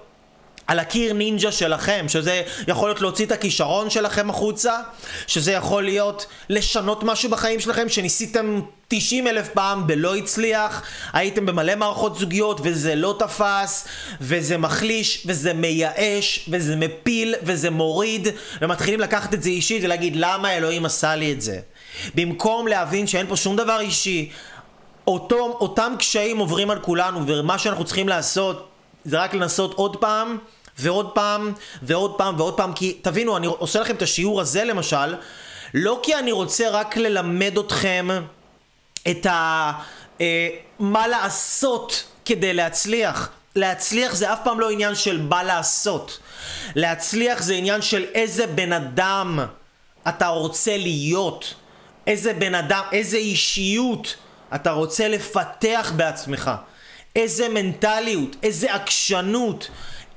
על הקיר נינג'ה שלכם, שזה יכול להיות להוציא את הכישרון שלכם החוצה, שזה יכול להיות לשנות משהו בחיים שלכם שניסיתם 90 אלף פעם ולא הצליח, הייתם במלא מערכות זוגיות וזה לא תפס, וזה מחליש, וזה מייאש, וזה מפיל, וזה מוריד, ומתחילים לקחת את זה אישית ולהגיד למה אלוהים עשה לי את זה. במקום להבין שאין פה שום דבר אישי, אותו, אותם קשיים עוברים על כולנו, ומה שאנחנו צריכים לעשות זה רק לנסות עוד פעם, ועוד פעם, ועוד פעם, ועוד פעם, כי תבינו, אני עושה לכם את השיעור הזה למשל, לא כי אני רוצה רק ללמד אתכם את ה... אה, מה לעשות כדי להצליח. להצליח זה אף פעם לא עניין של מה לעשות. להצליח זה עניין של איזה בן אדם אתה רוצה להיות. איזה בן אדם, איזה אישיות אתה רוצה לפתח בעצמך. איזה מנטליות, איזה עקשנות,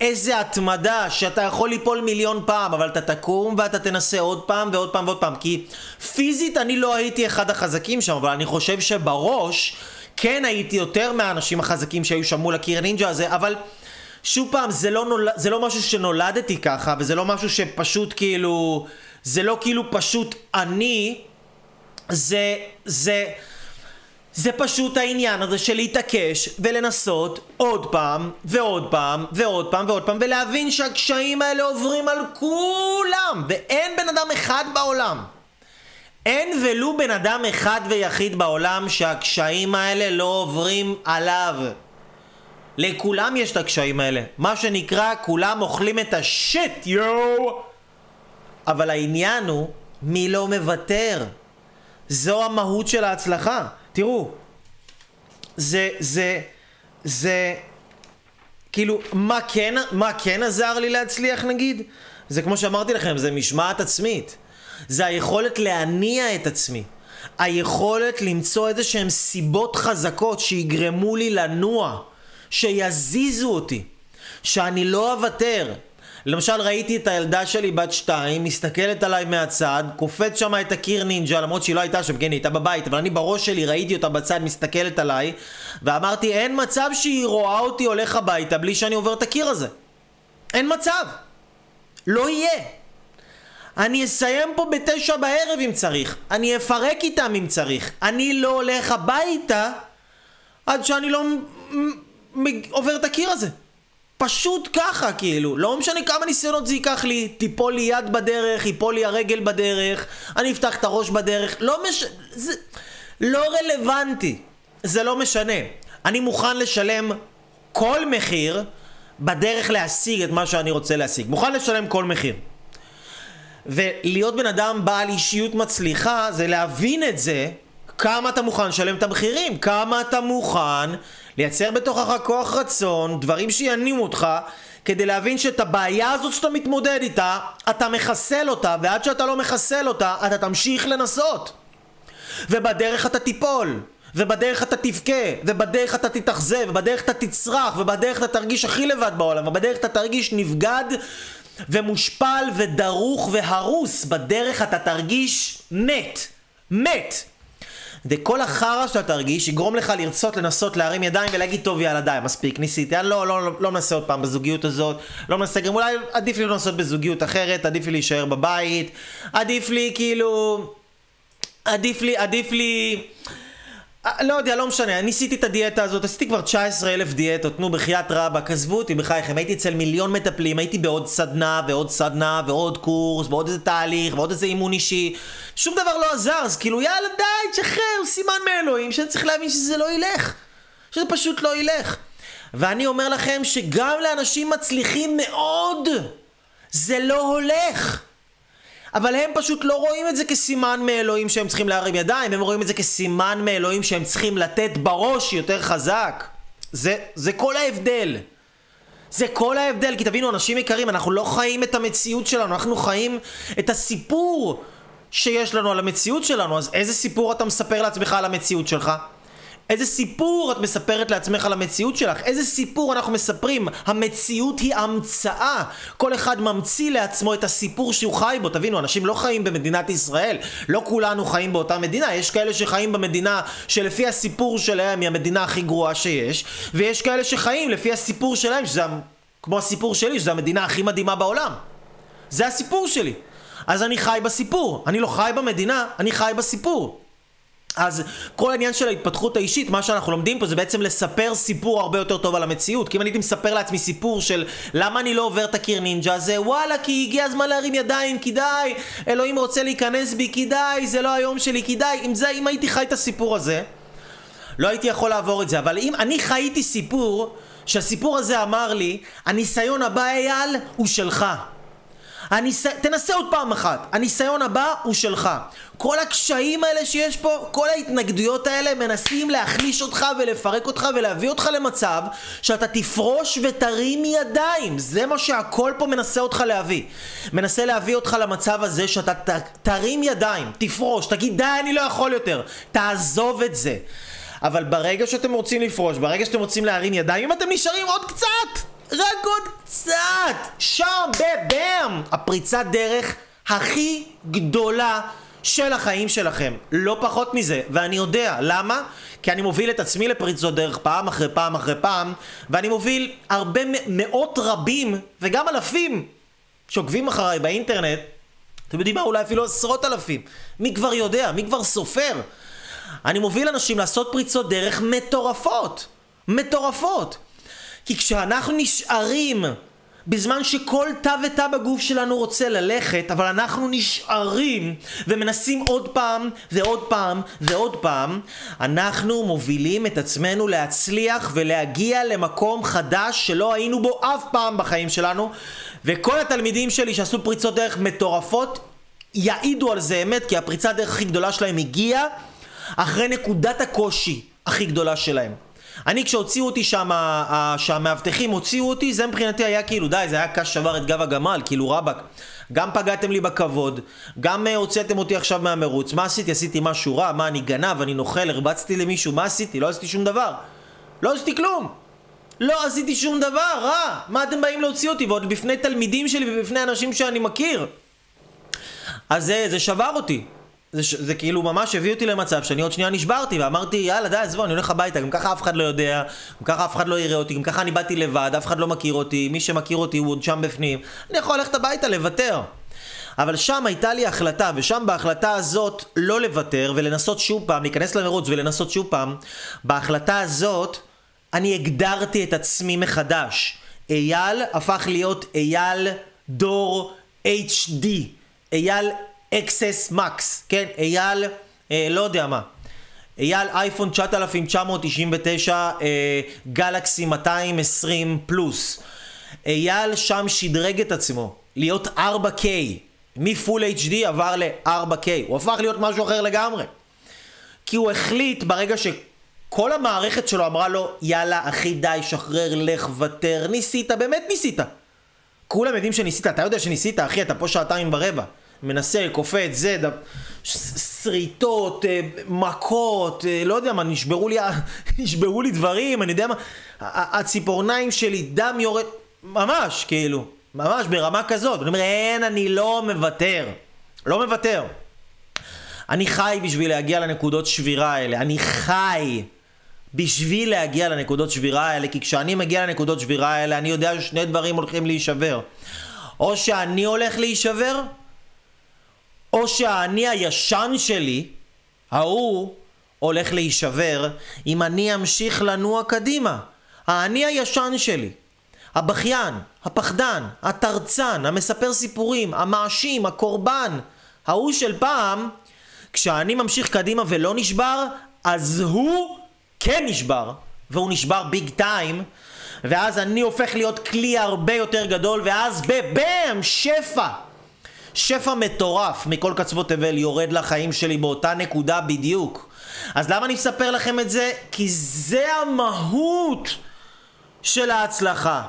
איזה התמדה, שאתה יכול ליפול מיליון פעם, אבל אתה תקום ואתה תנסה עוד פעם ועוד פעם ועוד פעם. כי פיזית אני לא הייתי אחד החזקים שם, אבל אני חושב שבראש כן הייתי יותר מהאנשים החזקים שהיו שם מול הקיר נינג'ה הזה, אבל שוב פעם, זה לא, נול... זה לא משהו שנולדתי ככה, וזה לא משהו שפשוט כאילו... זה לא כאילו פשוט אני, זה... זה... זה פשוט העניין הזה של להתעקש ולנסות עוד פעם ועוד פעם ועוד פעם ועוד פעם ולהבין שהקשיים האלה עוברים על כולם ואין בן אדם אחד בעולם אין ולו בן אדם אחד ויחיד בעולם שהקשיים האלה לא עוברים עליו לכולם יש את הקשיים האלה. מה שנקרא, כולם אוכלים את השיט, יואו! אבל העניין הוא, מי לא מוותר? זו המהות של ההצלחה. תראו, זה, זה, זה, כאילו, מה כן, מה כן עזר לי להצליח נגיד? זה כמו שאמרתי לכם, זה משמעת עצמית. זה היכולת להניע את עצמי. היכולת למצוא איזה שהן סיבות חזקות שיגרמו לי לנוע, שיזיזו אותי, שאני לא אוותר. למשל ראיתי את הילדה שלי בת שתיים, מסתכלת עליי מהצד, קופץ שם את הקיר נינג'ה, למרות שהיא לא הייתה שם, כן, היא הייתה בבית, אבל אני בראש שלי ראיתי אותה בצד מסתכלת עליי, ואמרתי, אין מצב שהיא רואה אותי הולך הביתה בלי שאני עובר את הקיר הזה. אין מצב. לא יהיה. אני אסיים פה בתשע בערב אם צריך. אני אפרק איתם אם צריך. אני לא הולך הביתה עד שאני לא עובר את הקיר הזה. פשוט ככה, כאילו. לא משנה כמה ניסיונות זה ייקח לי. תיפול לי יד בדרך, ייפול לי הרגל בדרך, אני אפתח את הראש בדרך. לא משנה. זה לא רלוונטי. זה לא משנה. אני מוכן לשלם כל מחיר בדרך להשיג את מה שאני רוצה להשיג. מוכן לשלם כל מחיר. ולהיות בן אדם בעל אישיות מצליחה זה להבין את זה כמה אתה מוכן לשלם את המחירים, כמה אתה מוכן לייצר בתוכך כוח רצון, דברים שיניעו אותך כדי להבין שאת הבעיה הזאת שאתה מתמודד איתה, אתה מחסל אותה, ועד שאתה לא מחסל אותה, אתה תמשיך לנסות. ובדרך אתה תיפול, ובדרך אתה תבכה, ובדרך אתה תתאכזב, ובדרך אתה תצרח, ובדרך אתה תרגיש הכי לבד בעולם, ובדרך אתה תרגיש נבגד ומושפל ודרוך והרוס, בדרך אתה תרגיש מת. מת. וכל החרא שאתה תרגיש יגרום לך לרצות לנסות להרים ידיים ולהגיד טוב יאללה די מספיק ניסיתי. אני לא, לא, לא, לא מנסה עוד פעם בזוגיות הזאת לא מנסה גם אולי עדיף לי לא לנסות בזוגיות אחרת עדיף לי להישאר בבית עדיף לי כאילו עדיף לי עדיף לי לא יודע, לא משנה, ניסיתי את הדיאטה הזאת, עשיתי כבר 19 אלף דיאטות, נו בחייאת רבאק, עזבו אותי בחייכם, הייתי אצל מיליון מטפלים, הייתי בעוד סדנה ועוד סדנה ועוד קורס ועוד איזה תהליך ועוד איזה אימון אישי, שום דבר לא עזר, אז כאילו יאללה די, תשחרר, סימן מאלוהים, שאני צריך להבין שזה לא ילך, שזה פשוט לא ילך. ואני אומר לכם שגם לאנשים מצליחים מאוד, זה לא הולך. אבל הם פשוט לא רואים את זה כסימן מאלוהים שהם צריכים להרים ידיים, הם רואים את זה כסימן מאלוהים שהם צריכים לתת בראש יותר חזק. זה, זה כל ההבדל. זה כל ההבדל, כי תבינו, אנשים יקרים, אנחנו לא חיים את המציאות שלנו, אנחנו חיים את הסיפור שיש לנו על המציאות שלנו. אז איזה סיפור אתה מספר לעצמך על המציאות שלך? איזה סיפור את מספרת לעצמך על המציאות שלך? איזה סיפור אנחנו מספרים? המציאות היא המצאה. כל אחד ממציא לעצמו את הסיפור שהוא חי בו. תבינו, אנשים לא חיים במדינת ישראל. לא כולנו חיים באותה מדינה. יש כאלה שחיים במדינה שלפי הסיפור שלהם היא המדינה הכי גרועה שיש, ויש כאלה שחיים לפי הסיפור שלהם, שזה כמו הסיפור שלי, שזו המדינה הכי מדהימה בעולם. זה הסיפור שלי. אז אני חי בסיפור. אני לא חי במדינה, אני חי בסיפור. אז כל העניין של ההתפתחות האישית, מה שאנחנו לומדים פה זה בעצם לספר סיפור הרבה יותר טוב על המציאות. כי אם אני הייתי מספר לעצמי סיפור של למה אני לא עובר את הקיר נינג'ה, זה וואלה, כי הגיע הזמן להרים ידיים, כדאי, אלוהים רוצה להיכנס בי, כדאי, זה לא היום שלי, כדאי. אם, זה, אם הייתי חי את הסיפור הזה, לא הייתי יכול לעבור את זה. אבל אם אני חייתי סיפור, שהסיפור הזה אמר לי, הניסיון הבא, אייל, הוא שלך. הניס... תנסה עוד פעם אחת, הניסיון הבא הוא שלך. כל הקשיים האלה שיש פה, כל ההתנגדויות האלה מנסים להחליש אותך ולפרק אותך ולהביא אותך למצב שאתה תפרוש ותרים ידיים. זה מה שהכל פה מנסה אותך להביא. מנסה להביא אותך למצב הזה שאתה ת... תרים ידיים, תפרוש, תגיד די אני לא יכול יותר, תעזוב את זה. אבל ברגע שאתם רוצים לפרוש, ברגע שאתם רוצים להרים ידיים, אם אתם נשארים עוד קצת, רק עוד קצת, שם, בבאם, הפריצת דרך הכי גדולה של החיים שלכם, לא פחות מזה, ואני יודע, למה? כי אני מוביל את עצמי לפריצות דרך פעם אחרי פעם אחרי פעם, ואני מוביל הרבה מאות רבים, וגם אלפים, שעוקבים אחריי באינטרנט, אתם יודעים מה? אולי אפילו עשרות אלפים. מי כבר יודע? מי כבר סופר? אני מוביל אנשים לעשות פריצות דרך מטורפות. מטורפות. כי כשאנחנו נשארים בזמן שכל תא ותא בגוף שלנו רוצה ללכת, אבל אנחנו נשארים ומנסים עוד פעם ועוד פעם ועוד פעם, אנחנו מובילים את עצמנו להצליח ולהגיע למקום חדש שלא היינו בו אף פעם בחיים שלנו, וכל התלמידים שלי שעשו פריצות דרך מטורפות יעידו על זה אמת, כי הפריצת דרך הכי גדולה שלהם הגיעה אחרי נקודת הקושי הכי גדולה שלהם. אני כשהוציאו אותי שם, שהמאבטחים הוציאו אותי, זה מבחינתי היה כאילו די, זה היה קש שבר את גב הגמל, כאילו רבאק. גם פגעתם לי בכבוד, גם אה, הוצאתם אותי עכשיו מהמרוץ, מה עשיתי? עשיתי משהו רע? מה, אני גנב? אני נוכל? הרבצתי למישהו? מה עשיתי? לא עשיתי שום דבר. לא עשיתי כלום! לא עשיתי שום דבר רע! מה אתם באים להוציא אותי? ועוד בפני תלמידים שלי ובפני אנשים שאני מכיר. אז זה, זה שבר אותי. זה, זה כאילו ממש הביא אותי למצב שאני עוד שנייה נשברתי ואמרתי יאללה די עזבו אני הולך הביתה גם ככה אף אחד לא יודע גם ככה אף אחד לא יראה אותי גם ככה אני באתי לבד אף אחד לא מכיר אותי מי שמכיר אותי הוא עוד שם בפנים אני יכול ללכת הביתה לוותר. אבל שם הייתה לי החלטה ושם בהחלטה הזאת לא לוותר ולנסות שוב פעם להיכנס למרוץ ולנסות שוב פעם בהחלטה הזאת אני הגדרתי את עצמי מחדש. אייל הפך להיות אייל דור HD אייל אקסס מקס, כן, אייל, אה, לא יודע מה. אייל אייפון 9999 אה, גלקסי 220 פלוס. אייל שם שדרג את עצמו להיות 4K. מפול HD עבר ל-4K. הוא הפך להיות משהו אחר לגמרי. כי הוא החליט ברגע שכל המערכת שלו אמרה לו, יאללה, אחי, די, שחרר, לך, ותר. ניסית, באמת ניסית. כולם יודעים שניסית, אתה יודע שניסית, אחי, אתה פה שעתיים ורבע. מנסה, קופץ, זה, דו, שריטות, אה, מכות, אה, לא יודע מה, נשברו לי, נשברו לי דברים, אני יודע מה, הציפורניים שלי, דם יורד, ממש, כאילו, ממש ברמה כזאת. אני אומר, אין, אני לא מוותר. לא מוותר. אני חי בשביל להגיע לנקודות שבירה האלה. אני חי בשביל להגיע לנקודות שבירה האלה, כי כשאני מגיע לנקודות שבירה האלה, אני יודע ששני דברים הולכים להישבר. או שאני הולך להישבר, או שהאני הישן שלי, ההוא, הולך להישבר אם אני אמשיך לנוע קדימה. האני הישן שלי, הבכיין, הפחדן, התרצן, המספר סיפורים, המאשים, הקורבן, ההוא של פעם, כשאני ממשיך קדימה ולא נשבר, אז הוא כן נשבר, והוא נשבר ביג טיים, ואז אני הופך להיות כלי הרבה יותר גדול, ואז בבאם, שפע. שפע מטורף מכל קצוות תבל יורד לחיים שלי באותה נקודה בדיוק. אז למה אני מספר לכם את זה? כי זה המהות של ההצלחה.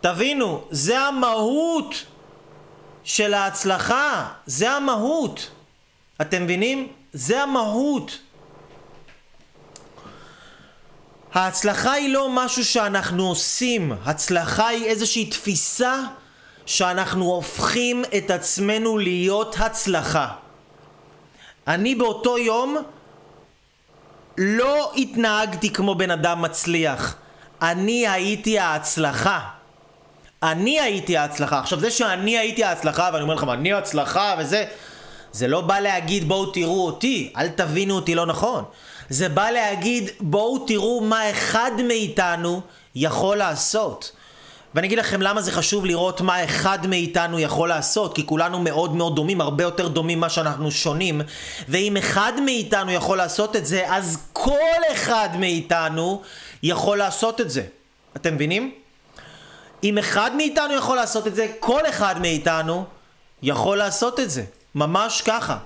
תבינו, זה המהות של ההצלחה. זה המהות. אתם מבינים? זה המהות. ההצלחה היא לא משהו שאנחנו עושים, הצלחה היא איזושהי תפיסה שאנחנו הופכים את עצמנו להיות הצלחה. אני באותו יום לא התנהגתי כמו בן אדם מצליח. אני הייתי ההצלחה. אני הייתי ההצלחה. עכשיו זה שאני הייתי ההצלחה ואני אומר לכם אני ההצלחה וזה זה לא בא להגיד בואו תראו אותי, אל תבינו אותי לא נכון. זה בא להגיד בואו תראו מה אחד מאיתנו יכול לעשות. ואני אגיד לכם למה זה חשוב לראות מה אחד מאיתנו יכול לעשות, כי כולנו מאוד מאוד דומים, הרבה יותר דומים ממה שאנחנו שונים, ואם אחד מאיתנו יכול לעשות את זה, אז כל אחד מאיתנו יכול לעשות את זה. אתם מבינים? אם אחד מאיתנו יכול לעשות את זה, כל אחד מאיתנו יכול לעשות את זה. ממש ככה.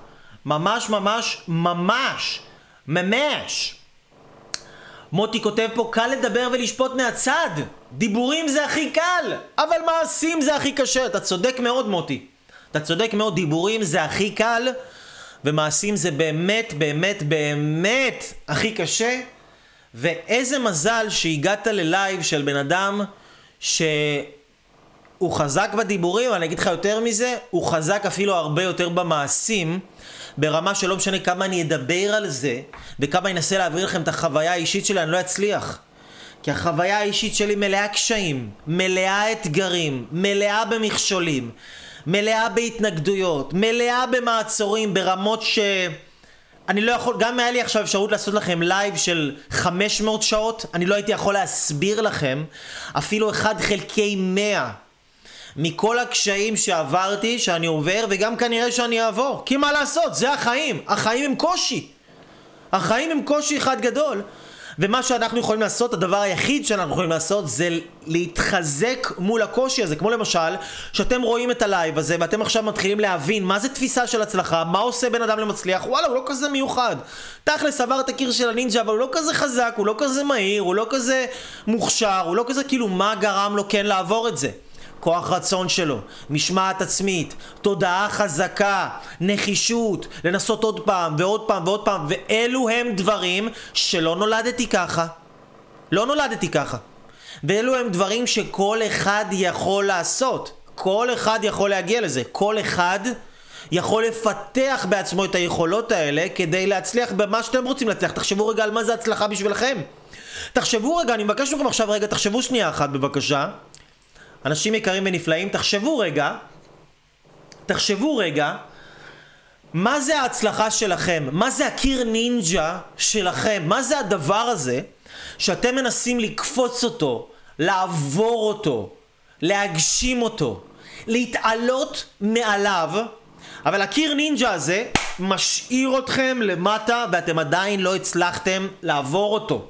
ממש ממש ממש. ממש. מוטי כותב פה, קל לדבר ולשפוט מהצד. דיבורים זה הכי קל, אבל מעשים זה הכי קשה. אתה צודק מאוד, מוטי. אתה צודק מאוד, דיבורים זה הכי קל, ומעשים זה באמת, באמת, באמת הכי קשה. ואיזה מזל שהגעת ללייב של בן אדם שהוא חזק בדיבורים, אני אגיד לך יותר מזה, הוא חזק אפילו הרבה יותר במעשים. ברמה שלא משנה כמה אני אדבר על זה, וכמה אני אנסה להעביר לכם את החוויה האישית שלי, אני לא אצליח. כי החוויה האישית שלי מלאה קשיים, מלאה אתגרים, מלאה במכשולים, מלאה בהתנגדויות, מלאה במעצורים ברמות ש... אני לא יכול, גם היה לי עכשיו אפשרות לעשות לכם לייב של 500 שעות, אני לא הייתי יכול להסביר לכם אפילו 1 חלקי 100 מכל הקשיים שעברתי, שאני עובר, וגם כנראה שאני אעבור. כי מה לעשות, זה החיים. החיים הם קושי. החיים הם קושי אחד גדול. ומה שאנחנו יכולים לעשות, הדבר היחיד שאנחנו יכולים לעשות זה להתחזק מול הקושי הזה. כמו למשל, שאתם רואים את הלייב הזה ואתם עכשיו מתחילים להבין מה זה תפיסה של הצלחה, מה עושה בן אדם למצליח, וואלה, הוא לא כזה מיוחד. תכלס עבר את הקיר של הנינג'ה, אבל הוא לא כזה חזק, הוא לא כזה מהיר, הוא לא כזה מוכשר, הוא לא כזה כאילו מה גרם לו כן לעבור את זה. כוח רצון שלו, משמעת עצמית, תודעה חזקה, נחישות, לנסות עוד פעם ועוד פעם ועוד פעם, ואלו הם דברים שלא נולדתי ככה. לא נולדתי ככה. ואלו הם דברים שכל אחד יכול לעשות. כל אחד יכול להגיע לזה. כל אחד יכול לפתח בעצמו את היכולות האלה כדי להצליח במה שאתם רוצים להצליח. תחשבו רגע על מה זה הצלחה בשבילכם. תחשבו רגע, אני מבקש מכם עכשיו רגע, תחשבו שנייה אחת בבקשה. אנשים יקרים ונפלאים, תחשבו רגע, תחשבו רגע, מה זה ההצלחה שלכם? מה זה הקיר נינג'ה שלכם? מה זה הדבר הזה שאתם מנסים לקפוץ אותו, לעבור אותו, להגשים אותו, להתעלות מעליו, אבל הקיר נינג'ה הזה משאיר אתכם למטה ואתם עדיין לא הצלחתם לעבור אותו.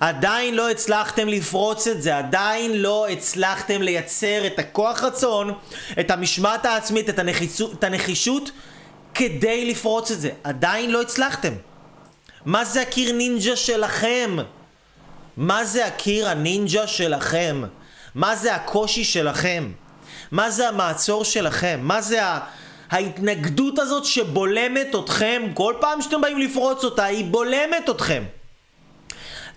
עדיין לא הצלחתם לפרוץ את זה, עדיין לא הצלחתם לייצר את הכוח רצון, את המשמעת העצמית, את, הנחיצות, את הנחישות כדי לפרוץ את זה. עדיין לא הצלחתם. מה זה הקיר נינג'ה שלכם? מה זה הקיר הנינג'ה שלכם? מה זה הקושי שלכם? מה זה המעצור שלכם? מה זה ה... ההתנגדות הזאת שבולמת אתכם כל פעם שאתם באים לפרוץ אותה, היא בולמת אתכם.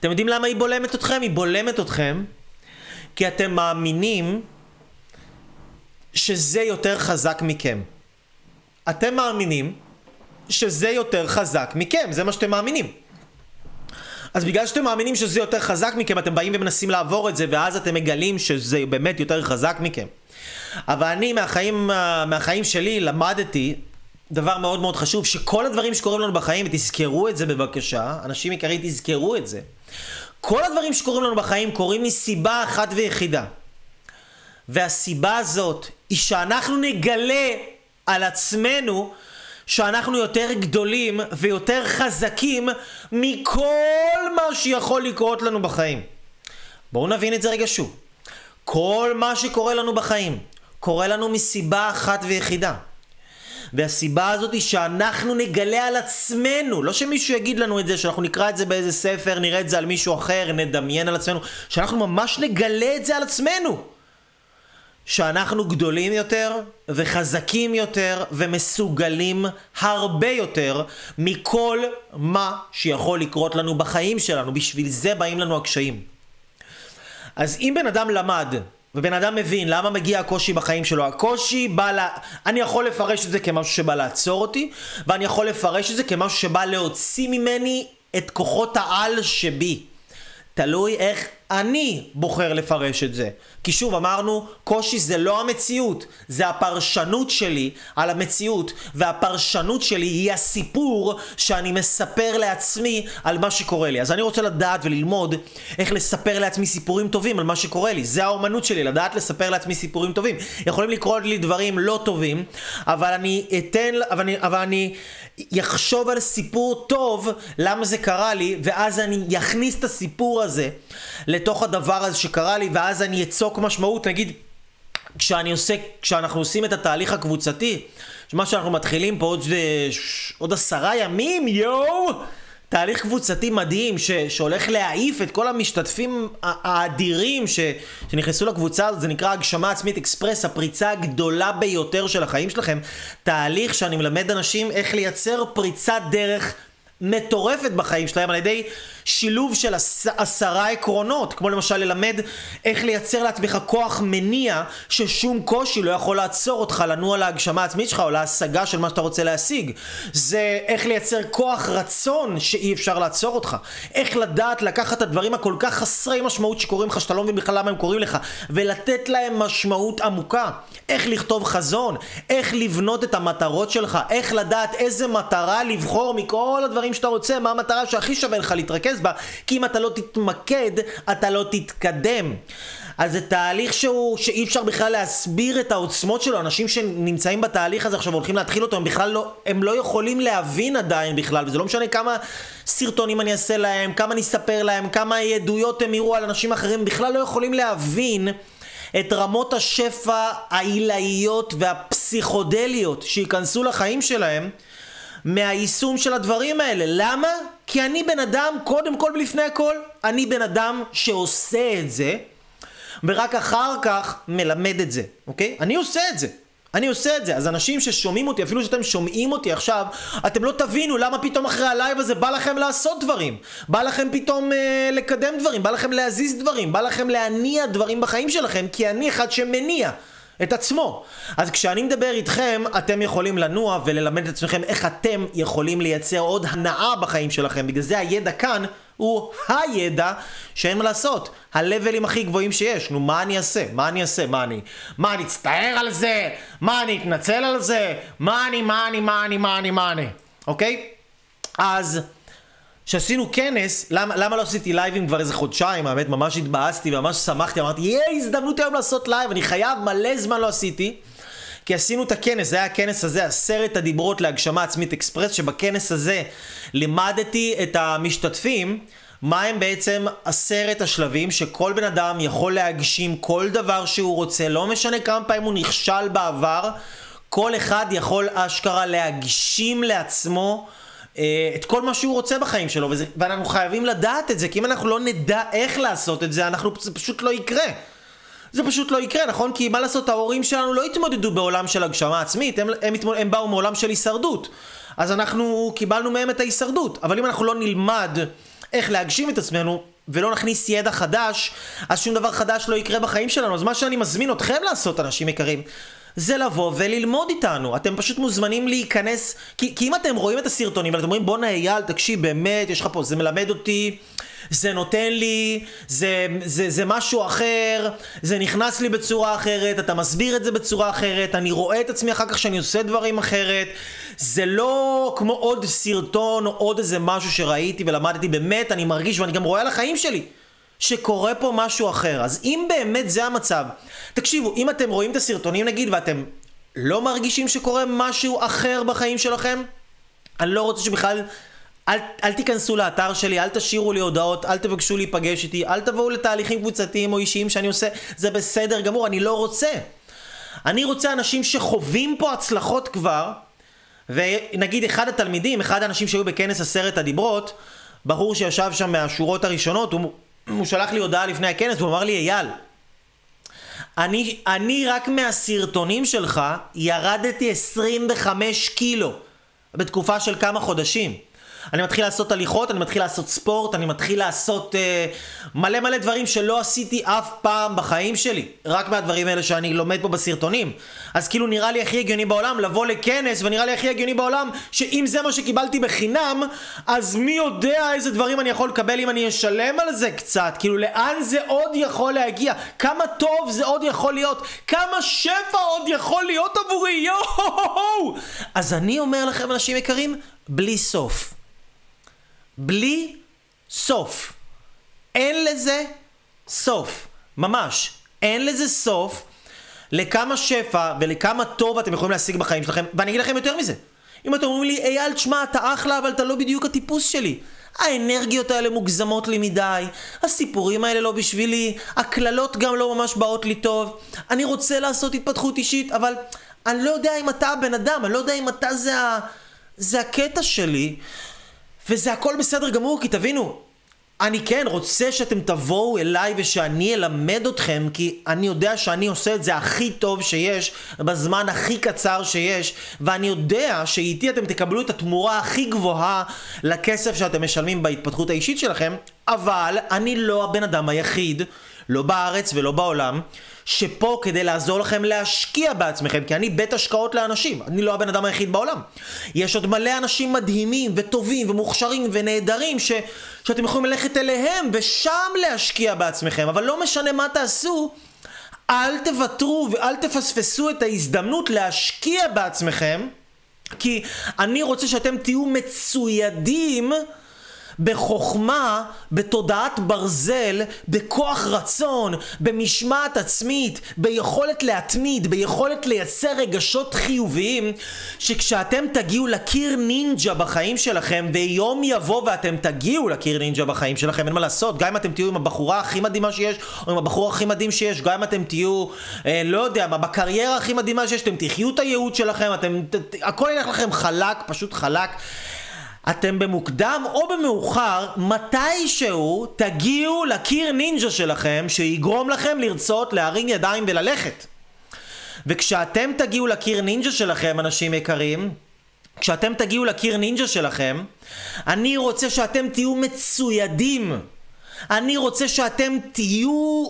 אתם יודעים למה היא בולמת אתכם? היא בולמת אתכם כי אתם מאמינים שזה יותר חזק מכם. אתם מאמינים שזה יותר חזק מכם, זה מה שאתם מאמינים. אז בגלל שאתם מאמינים שזה יותר חזק מכם, אתם באים ומנסים לעבור את זה, ואז אתם מגלים שזה באמת יותר חזק מכם. אבל אני מהחיים, מהחיים שלי למדתי דבר מאוד מאוד חשוב, שכל הדברים שקורים לנו בחיים, תזכרו את זה בבקשה, אנשים יקרים תזכרו את זה. כל הדברים שקורים לנו בחיים קורים מסיבה אחת ויחידה. והסיבה הזאת היא שאנחנו נגלה על עצמנו שאנחנו יותר גדולים ויותר חזקים מכל מה שיכול לקרות לנו בחיים. בואו נבין את זה רגע שוב. כל מה שקורה לנו בחיים קורה לנו מסיבה אחת ויחידה. והסיבה הזאת היא שאנחנו נגלה על עצמנו, לא שמישהו יגיד לנו את זה, שאנחנו נקרא את זה באיזה ספר, נראה את זה על מישהו אחר, נדמיין על עצמנו, שאנחנו ממש נגלה את זה על עצמנו. שאנחנו גדולים יותר וחזקים יותר ומסוגלים הרבה יותר מכל מה שיכול לקרות לנו בחיים שלנו. בשביל זה באים לנו הקשיים. אז אם בן אדם למד ובן אדם מבין למה מגיע הקושי בחיים שלו. הקושי בא ל... אני יכול לפרש את זה כמשהו שבא לעצור אותי, ואני יכול לפרש את זה כמשהו שבא להוציא ממני את כוחות העל שבי. תלוי איך אני בוחר לפרש את זה. כי שוב אמרנו, קושי זה לא המציאות, זה הפרשנות שלי על המציאות, והפרשנות שלי היא הסיפור שאני מספר לעצמי על מה שקורה לי. אז אני רוצה לדעת וללמוד איך לספר לעצמי סיפורים טובים על מה שקורה לי. זה האומנות שלי, לדעת לספר לעצמי סיפורים טובים. יכולים לקרות לי דברים לא טובים, אבל אני אתן, אבל אני, אבל אני יחשוב על סיפור טוב, למה זה קרה לי, ואז אני אכניס את הסיפור הזה לתוך הדבר הזה שקרה לי, ואז אני אצוק משמעות, נגיד, כשאני עושה, כשאנחנו עושים את התהליך הקבוצתי, מה שאנחנו מתחילים פה עוד, עוד עשרה ימים, יואו! תהליך קבוצתי מדהים ש, שהולך להעיף את כל המשתתפים האדירים ש, שנכנסו לקבוצה הזאת, זה נקרא הגשמה עצמית אקספרס, הפריצה הגדולה ביותר של החיים שלכם. תהליך שאני מלמד אנשים איך לייצר פריצת דרך מטורפת בחיים שלהם על ידי שילוב של עש, עשרה עקרונות, כמו למשל ללמד איך לייצר לעצמך כוח מניע ששום קושי לא יכול לעצור אותך לנוע להגשמה העצמית שלך או להשגה של מה שאתה רוצה להשיג. זה איך לייצר כוח רצון שאי אפשר לעצור אותך. איך לדעת לקחת את הדברים הכל כך חסרי משמעות שקורים לך, שאתה לא מבין בכלל למה הם קורים לך, ולתת להם משמעות עמוקה. איך לכתוב חזון, איך לבנות את המטרות שלך, איך לדעת איזה מטרה לבחור מכל הדברים הדברים שאתה רוצה, מה המטרה שהכי שווה לך להתרכז בה, כי אם אתה לא תתמקד, אתה לא תתקדם. אז זה תהליך שהוא, שאי אפשר בכלל להסביר את העוצמות שלו. אנשים שנמצאים בתהליך הזה עכשיו הולכים להתחיל אותו, הם בכלל לא, הם לא יכולים להבין עדיין בכלל, וזה לא משנה כמה סרטונים אני אעשה להם, כמה אני אספר להם, כמה עדויות הם יראו על אנשים אחרים, הם בכלל לא יכולים להבין. את רמות השפע העילאיות והפסיכודליות שייכנסו לחיים שלהם מהיישום של הדברים האלה. למה? כי אני בן אדם, קודם כל ולפני הכל, אני בן אדם שעושה את זה, ורק אחר כך מלמד את זה, אוקיי? אני עושה את זה. אני עושה את זה, אז אנשים ששומעים אותי, אפילו שאתם שומעים אותי עכשיו, אתם לא תבינו למה פתאום אחרי הלייב הזה בא לכם לעשות דברים. בא לכם פתאום אה, לקדם דברים, בא לכם להזיז דברים, בא לכם להניע דברים בחיים שלכם, כי אני אחד שמניע. את עצמו. אז כשאני מדבר איתכם, אתם יכולים לנוע וללמד את עצמכם איך אתם יכולים לייצר עוד הנאה בחיים שלכם. בגלל זה הידע כאן הוא הידע שאין מה לעשות. הלבלים הכי גבוהים שיש. נו, מה אני אעשה? מה אני אעשה? מה אני... מה אני אצטער על זה? מה אני אתנצל על זה? מה אני, מה אני, מה אני, מה אני, מה אני? אוקיי? אז... כשעשינו כנס, למה, למה לא עשיתי לייבים כבר איזה חודשיים, האמת ממש התבאסתי וממש שמחתי, אמרתי, יהיה הזדמנות היום לעשות לייב, אני חייב, מלא זמן לא עשיתי. כי עשינו את הכנס, זה היה הכנס הזה, עשרת הדיברות להגשמה עצמית אקספרס, שבכנס הזה לימדתי את המשתתפים מה הם בעצם עשרת השלבים שכל בן אדם יכול להגשים כל דבר שהוא רוצה, לא משנה כמה פעמים הוא נכשל בעבר, כל אחד יכול אשכרה להגשים לעצמו את כל מה שהוא רוצה בחיים שלו, וזה, ואנחנו חייבים לדעת את זה, כי אם אנחנו לא נדע איך לעשות את זה, אנחנו, זה פשוט לא יקרה. זה פשוט לא יקרה, נכון? כי מה לעשות, ההורים שלנו לא התמודדו בעולם של הגשמה עצמית, הם, הם, הם, הם באו מעולם של הישרדות. אז אנחנו קיבלנו מהם את ההישרדות. אבל אם אנחנו לא נלמד איך להגשים את עצמנו, ולא נכניס ידע חדש, אז שום דבר חדש לא יקרה בחיים שלנו. אז מה שאני מזמין אתכם לעשות, אנשים יקרים, זה לבוא וללמוד איתנו. אתם פשוט מוזמנים להיכנס, כי, כי אם אתם רואים את הסרטונים ואתם אומרים בואנה אייל, תקשיב, באמת, יש לך פה, זה מלמד אותי, זה נותן לי, זה, זה, זה משהו אחר, זה נכנס לי בצורה אחרת, אתה מסביר את זה בצורה אחרת, אני רואה את עצמי אחר כך שאני עושה דברים אחרת. זה לא כמו עוד סרטון או עוד איזה משהו שראיתי ולמדתי, באמת, אני מרגיש ואני גם רואה על החיים שלי. שקורה פה משהו אחר. אז אם באמת זה המצב, תקשיבו, אם אתם רואים את הסרטונים נגיד ואתם לא מרגישים שקורה משהו אחר בחיים שלכם, אני לא רוצה שבכלל... אל, אל תיכנסו לאתר שלי, אל תשאירו לי הודעות, אל תבקשו להיפגש איתי, אל תבואו לתהליכים קבוצתיים או אישיים שאני עושה, זה בסדר גמור, אני לא רוצה. אני רוצה אנשים שחווים פה הצלחות כבר, ונגיד אחד התלמידים, אחד האנשים שהיו בכנס עשרת הדיברות, בחור שישב שם מהשורות הראשונות, הוא, הוא שלח לי הודעה לפני הכנס, הוא אמר לי, אייל, אני, אני רק מהסרטונים שלך ירדתי 25 קילו בתקופה של כמה חודשים. אני מתחיל לעשות הליכות, אני מתחיל לעשות ספורט, אני מתחיל לעשות uh, מלא מלא דברים שלא עשיתי אף פעם בחיים שלי. רק מהדברים האלה שאני לומד פה בסרטונים. אז כאילו נראה לי הכי הגיוני בעולם לבוא לכנס, ונראה לי הכי הגיוני בעולם שאם זה מה שקיבלתי בחינם, אז מי יודע איזה דברים אני יכול לקבל אם אני אשלם על זה קצת. כאילו לאן זה עוד יכול להגיע? כמה טוב זה עוד יכול להיות? כמה שפע עוד יכול להיות עבורי? יואו! אז אני אומר לכם אנשים יקרים, בלי סוף. בלי סוף. אין לזה סוף. ממש. אין לזה סוף לכמה שפע ולכמה טוב אתם יכולים להשיג בחיים שלכם. ואני אגיד לכם יותר מזה. אם אתם אומרים לי, אייל, תשמע, אתה אחלה, אבל אתה לא בדיוק הטיפוס שלי. האנרגיות האלה מוגזמות לי מדי, הסיפורים האלה לא בשבילי, הקללות גם לא ממש באות לי טוב. אני רוצה לעשות התפתחות אישית, אבל אני לא יודע אם אתה הבן אדם, אני לא יודע אם אתה זה, ה... זה הקטע שלי. וזה הכל בסדר גמור, כי תבינו, אני כן רוצה שאתם תבואו אליי ושאני אלמד אתכם, כי אני יודע שאני עושה את זה הכי טוב שיש, בזמן הכי קצר שיש, ואני יודע שאיתי אתם תקבלו את התמורה הכי גבוהה לכסף שאתם משלמים בהתפתחות האישית שלכם, אבל אני לא הבן אדם היחיד, לא בארץ ולא בעולם, שפה כדי לעזור לכם להשקיע בעצמכם, כי אני בית השקעות לאנשים, אני לא הבן אדם היחיד בעולם. יש עוד מלא אנשים מדהימים וטובים ומוכשרים ונהדרים ש... שאתם יכולים ללכת אליהם ושם להשקיע בעצמכם, אבל לא משנה מה תעשו, אל תוותרו ואל תפספסו את ההזדמנות להשקיע בעצמכם כי אני רוצה שאתם תהיו מצוידים בחוכמה, בתודעת ברזל, בכוח רצון, במשמעת עצמית, ביכולת להתמיד, ביכולת לייצר רגשות חיוביים, שכשאתם תגיעו לקיר נינג'ה בחיים שלכם, ויום יבוא ואתם תגיעו לקיר נינג'ה בחיים שלכם, אין מה לעשות, גם אם אתם תהיו עם הבחורה הכי מדהימה שיש, או עם הבחור הכי מדהים שיש, גם אם אתם תהיו, אה, לא יודע מה, בקריירה הכי מדהימה שיש, אתם תחיו את הייעוד שלכם, אתם, ת, ת, הכל ילך לכם חלק, פשוט חלק. אתם במוקדם או במאוחר, מתישהו תגיעו לקיר נינג'ה שלכם, שיגרום לכם לרצות להרים ידיים וללכת. וכשאתם תגיעו לקיר נינג'ה שלכם, אנשים יקרים, כשאתם תגיעו לקיר נינג'ה שלכם, אני רוצה שאתם תהיו מצוידים. אני רוצה שאתם תהיו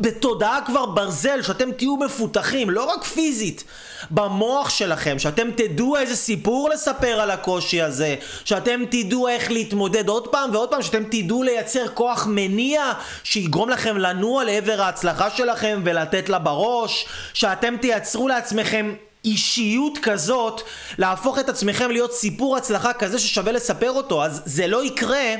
בתודעה כבר ברזל, שאתם תהיו מפותחים, לא רק פיזית, במוח שלכם, שאתם תדעו איזה סיפור לספר על הקושי הזה, שאתם תדעו איך להתמודד עוד פעם ועוד פעם, שאתם תדעו לייצר כוח מניע שיגרום לכם לנוע לעבר ההצלחה שלכם ולתת לה בראש, שאתם תייצרו לעצמכם אישיות כזאת, להפוך את עצמכם להיות סיפור הצלחה כזה ששווה לספר אותו, אז זה לא יקרה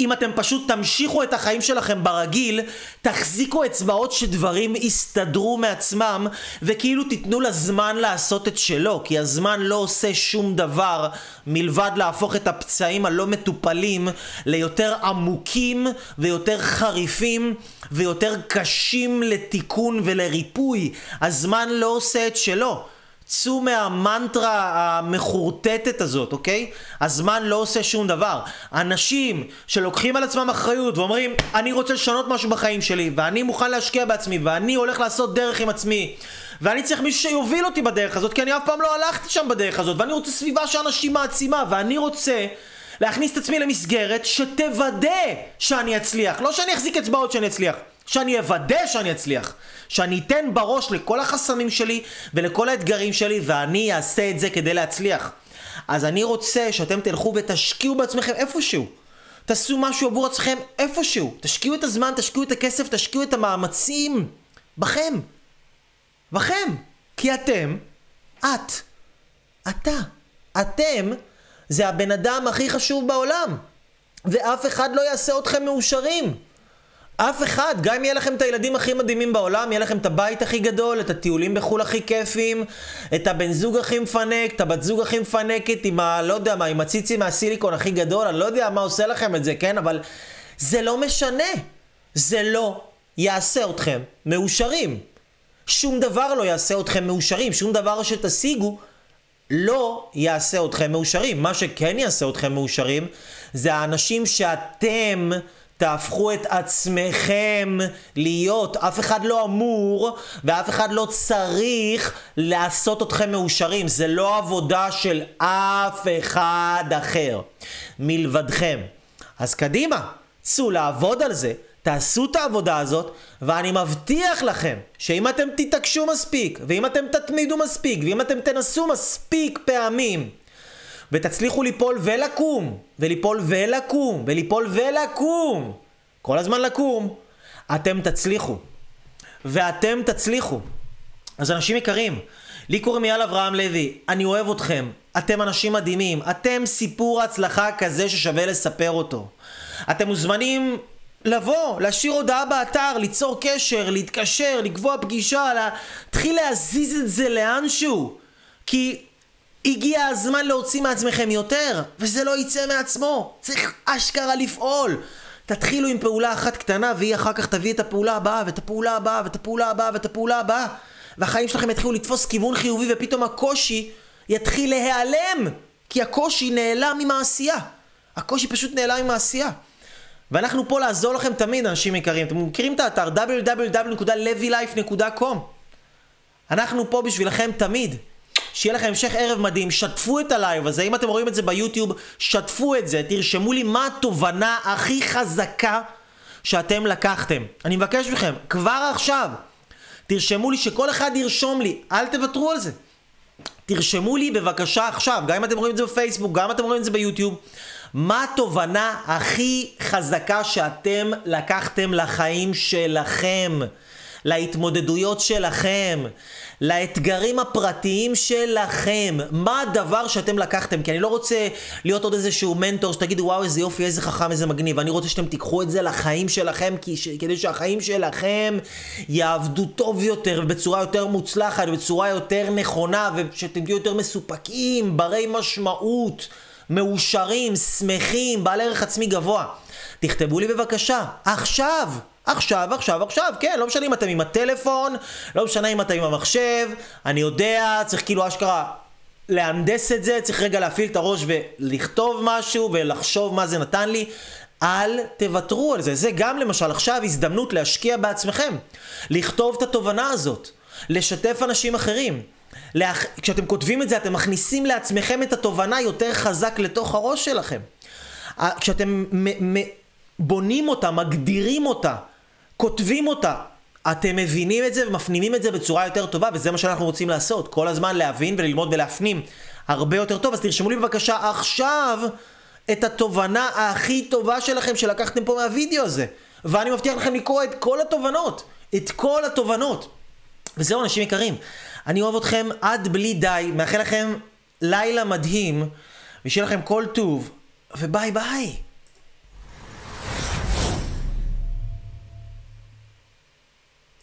אם אתם פשוט תמשיכו את החיים שלכם ברגיל, תחזיקו אצבעות שדברים יסתדרו מעצמם, וכאילו תיתנו לזמן לעשות את שלו, כי הזמן לא עושה שום דבר מלבד להפוך את הפצעים הלא מטופלים ליותר עמוקים ויותר חריפים ויותר קשים לתיקון ולריפוי. הזמן לא עושה את שלו. צאו מהמנטרה המחורטטת הזאת, אוקיי? הזמן לא עושה שום דבר. אנשים שלוקחים על עצמם אחריות ואומרים, אני רוצה לשנות משהו בחיים שלי, ואני מוכן להשקיע בעצמי, ואני הולך לעשות דרך עם עצמי, ואני צריך מישהו שיוביל אותי בדרך הזאת, כי אני אף פעם לא הלכתי שם בדרך הזאת, ואני רוצה סביבה שאנשים מעצימה, ואני רוצה... להכניס את עצמי למסגרת שתוודא שאני אצליח, לא שאני אחזיק אצבעות שאני אצליח. שאני אוודא שאני אצליח, שאני אתן בראש לכל החסמים שלי ולכל האתגרים שלי ואני אעשה את זה כדי להצליח. אז אני רוצה שאתם תלכו ותשקיעו בעצמכם איפשהו. תעשו משהו עבור עצמכם איפשהו. תשקיעו את הזמן, תשקיעו את הכסף, תשקיעו את המאמצים בכם. בכם. כי אתם, את, אתה, אתם, זה הבן אדם הכי חשוב בעולם. ואף אחד לא יעשה אתכם מאושרים. אף אחד, גם אם יהיה לכם את הילדים הכי מדהימים בעולם, יהיה לכם את הבית הכי גדול, את הטיולים בחו"ל הכי כיפים, את הבן זוג הכי מפנק, את הבת זוג הכי מפנקת, עם ה... לא יודע מה, עם הציצי מהסיליקון הכי גדול, אני לא יודע מה עושה לכם את זה, כן? אבל זה לא משנה. זה לא יעשה אתכם מאושרים. שום דבר לא יעשה אתכם מאושרים, שום דבר שתשיגו לא יעשה אתכם מאושרים. מה שכן יעשה אתכם מאושרים זה האנשים שאתם תהפכו את עצמכם להיות. אף אחד לא אמור ואף אחד לא צריך לעשות אתכם מאושרים. זה לא עבודה של אף אחד אחר מלבדכם. אז קדימה, צאו לעבוד על זה. תעשו את העבודה הזאת, ואני מבטיח לכם שאם אתם תתעקשו מספיק, ואם אתם תתמידו מספיק, ואם אתם תנסו מספיק פעמים, ותצליחו ליפול ולקום, וליפול ולקום, וליפול ולקום, כל הזמן לקום, אתם תצליחו. ואתם תצליחו. אז אנשים יקרים, לי קוראים אייל אברהם לוי, אני אוהב אתכם, אתם אנשים מדהימים, אתם סיפור הצלחה כזה ששווה לספר אותו. אתם מוזמנים לבוא, להשאיר הודעה באתר, ליצור קשר, להתקשר, לקבוע פגישה, להתחיל להזיז את זה לאנשהו. כי הגיע הזמן להוציא מעצמכם יותר, וזה לא יצא מעצמו. צריך אשכרה לפעול. תתחילו עם פעולה אחת קטנה, והיא אחר כך תביא את הפעולה הבאה, ואת הפעולה הבאה, ואת הפעולה הבאה, ואת הפעולה הבאה. והחיים שלכם יתחילו לתפוס כיוון חיובי, ופתאום הקושי יתחיל להיעלם. כי הקושי נעלם עם העשייה. הקושי פשוט נעלם עם העשייה. ואנחנו פה לעזור לכם תמיד, אנשים יקרים. אתם מכירים את האתר www.levylife.com אנחנו פה בשבילכם תמיד. שיהיה לכם המשך ערב מדהים, שתפו את הלייב הזה, אם אתם רואים את זה ביוטיוב, שתפו את זה, תרשמו לי מה התובנה הכי חזקה שאתם לקחתם. אני מבקש מכם, כבר עכשיו, תרשמו לי שכל אחד ירשום לי, אל תוותרו על זה. תרשמו לי בבקשה עכשיו, גם אם אתם רואים את זה בפייסבוק, גם אם אתם רואים את זה ביוטיוב, מה התובנה הכי חזקה שאתם לקחתם לחיים שלכם? להתמודדויות שלכם, לאתגרים הפרטיים שלכם. מה הדבר שאתם לקחתם? כי אני לא רוצה להיות עוד איזשהו מנטור שתגידו וואו איזה יופי, איזה חכם, איזה מגניב. אני רוצה שאתם תיקחו את זה לחיים שלכם, כי ש... כדי שהחיים שלכם יעבדו טוב יותר, ובצורה יותר מוצלחת, ובצורה יותר נכונה, ושאתם תהיו יותר מסופקים, ברי משמעות. מאושרים, שמחים, בעל ערך עצמי גבוה. תכתבו לי בבקשה, עכשיו, עכשיו, עכשיו, עכשיו, כן, לא משנה אם אתם עם הטלפון, לא משנה אם אתם עם המחשב, אני יודע, צריך כאילו אשכרה להנדס את זה, צריך רגע להפעיל את הראש ולכתוב משהו ולחשוב מה זה נתן לי. אל תוותרו על זה. זה גם למשל עכשיו הזדמנות להשקיע בעצמכם. לכתוב את התובנה הזאת. לשתף אנשים אחרים. לאח... כשאתם כותבים את זה, אתם מכניסים לעצמכם את התובנה יותר חזק לתוך הראש שלכם. כשאתם מ- מ- בונים אותה, מגדירים אותה, כותבים אותה, אתם מבינים את זה ומפנימים את זה בצורה יותר טובה, וזה מה שאנחנו רוצים לעשות. כל הזמן להבין וללמוד ולהפנים הרבה יותר טוב. אז תרשמו לי בבקשה עכשיו את התובנה הכי טובה שלכם שלקחתם פה מהווידאו הזה. ואני מבטיח לכם לקרוא את כל התובנות. את כל התובנות. וזהו, אנשים יקרים. אני אוהב אתכם עד בלי די, מאחל לכם לילה מדהים, ושיהיה לכם כל טוב, וביי ביי.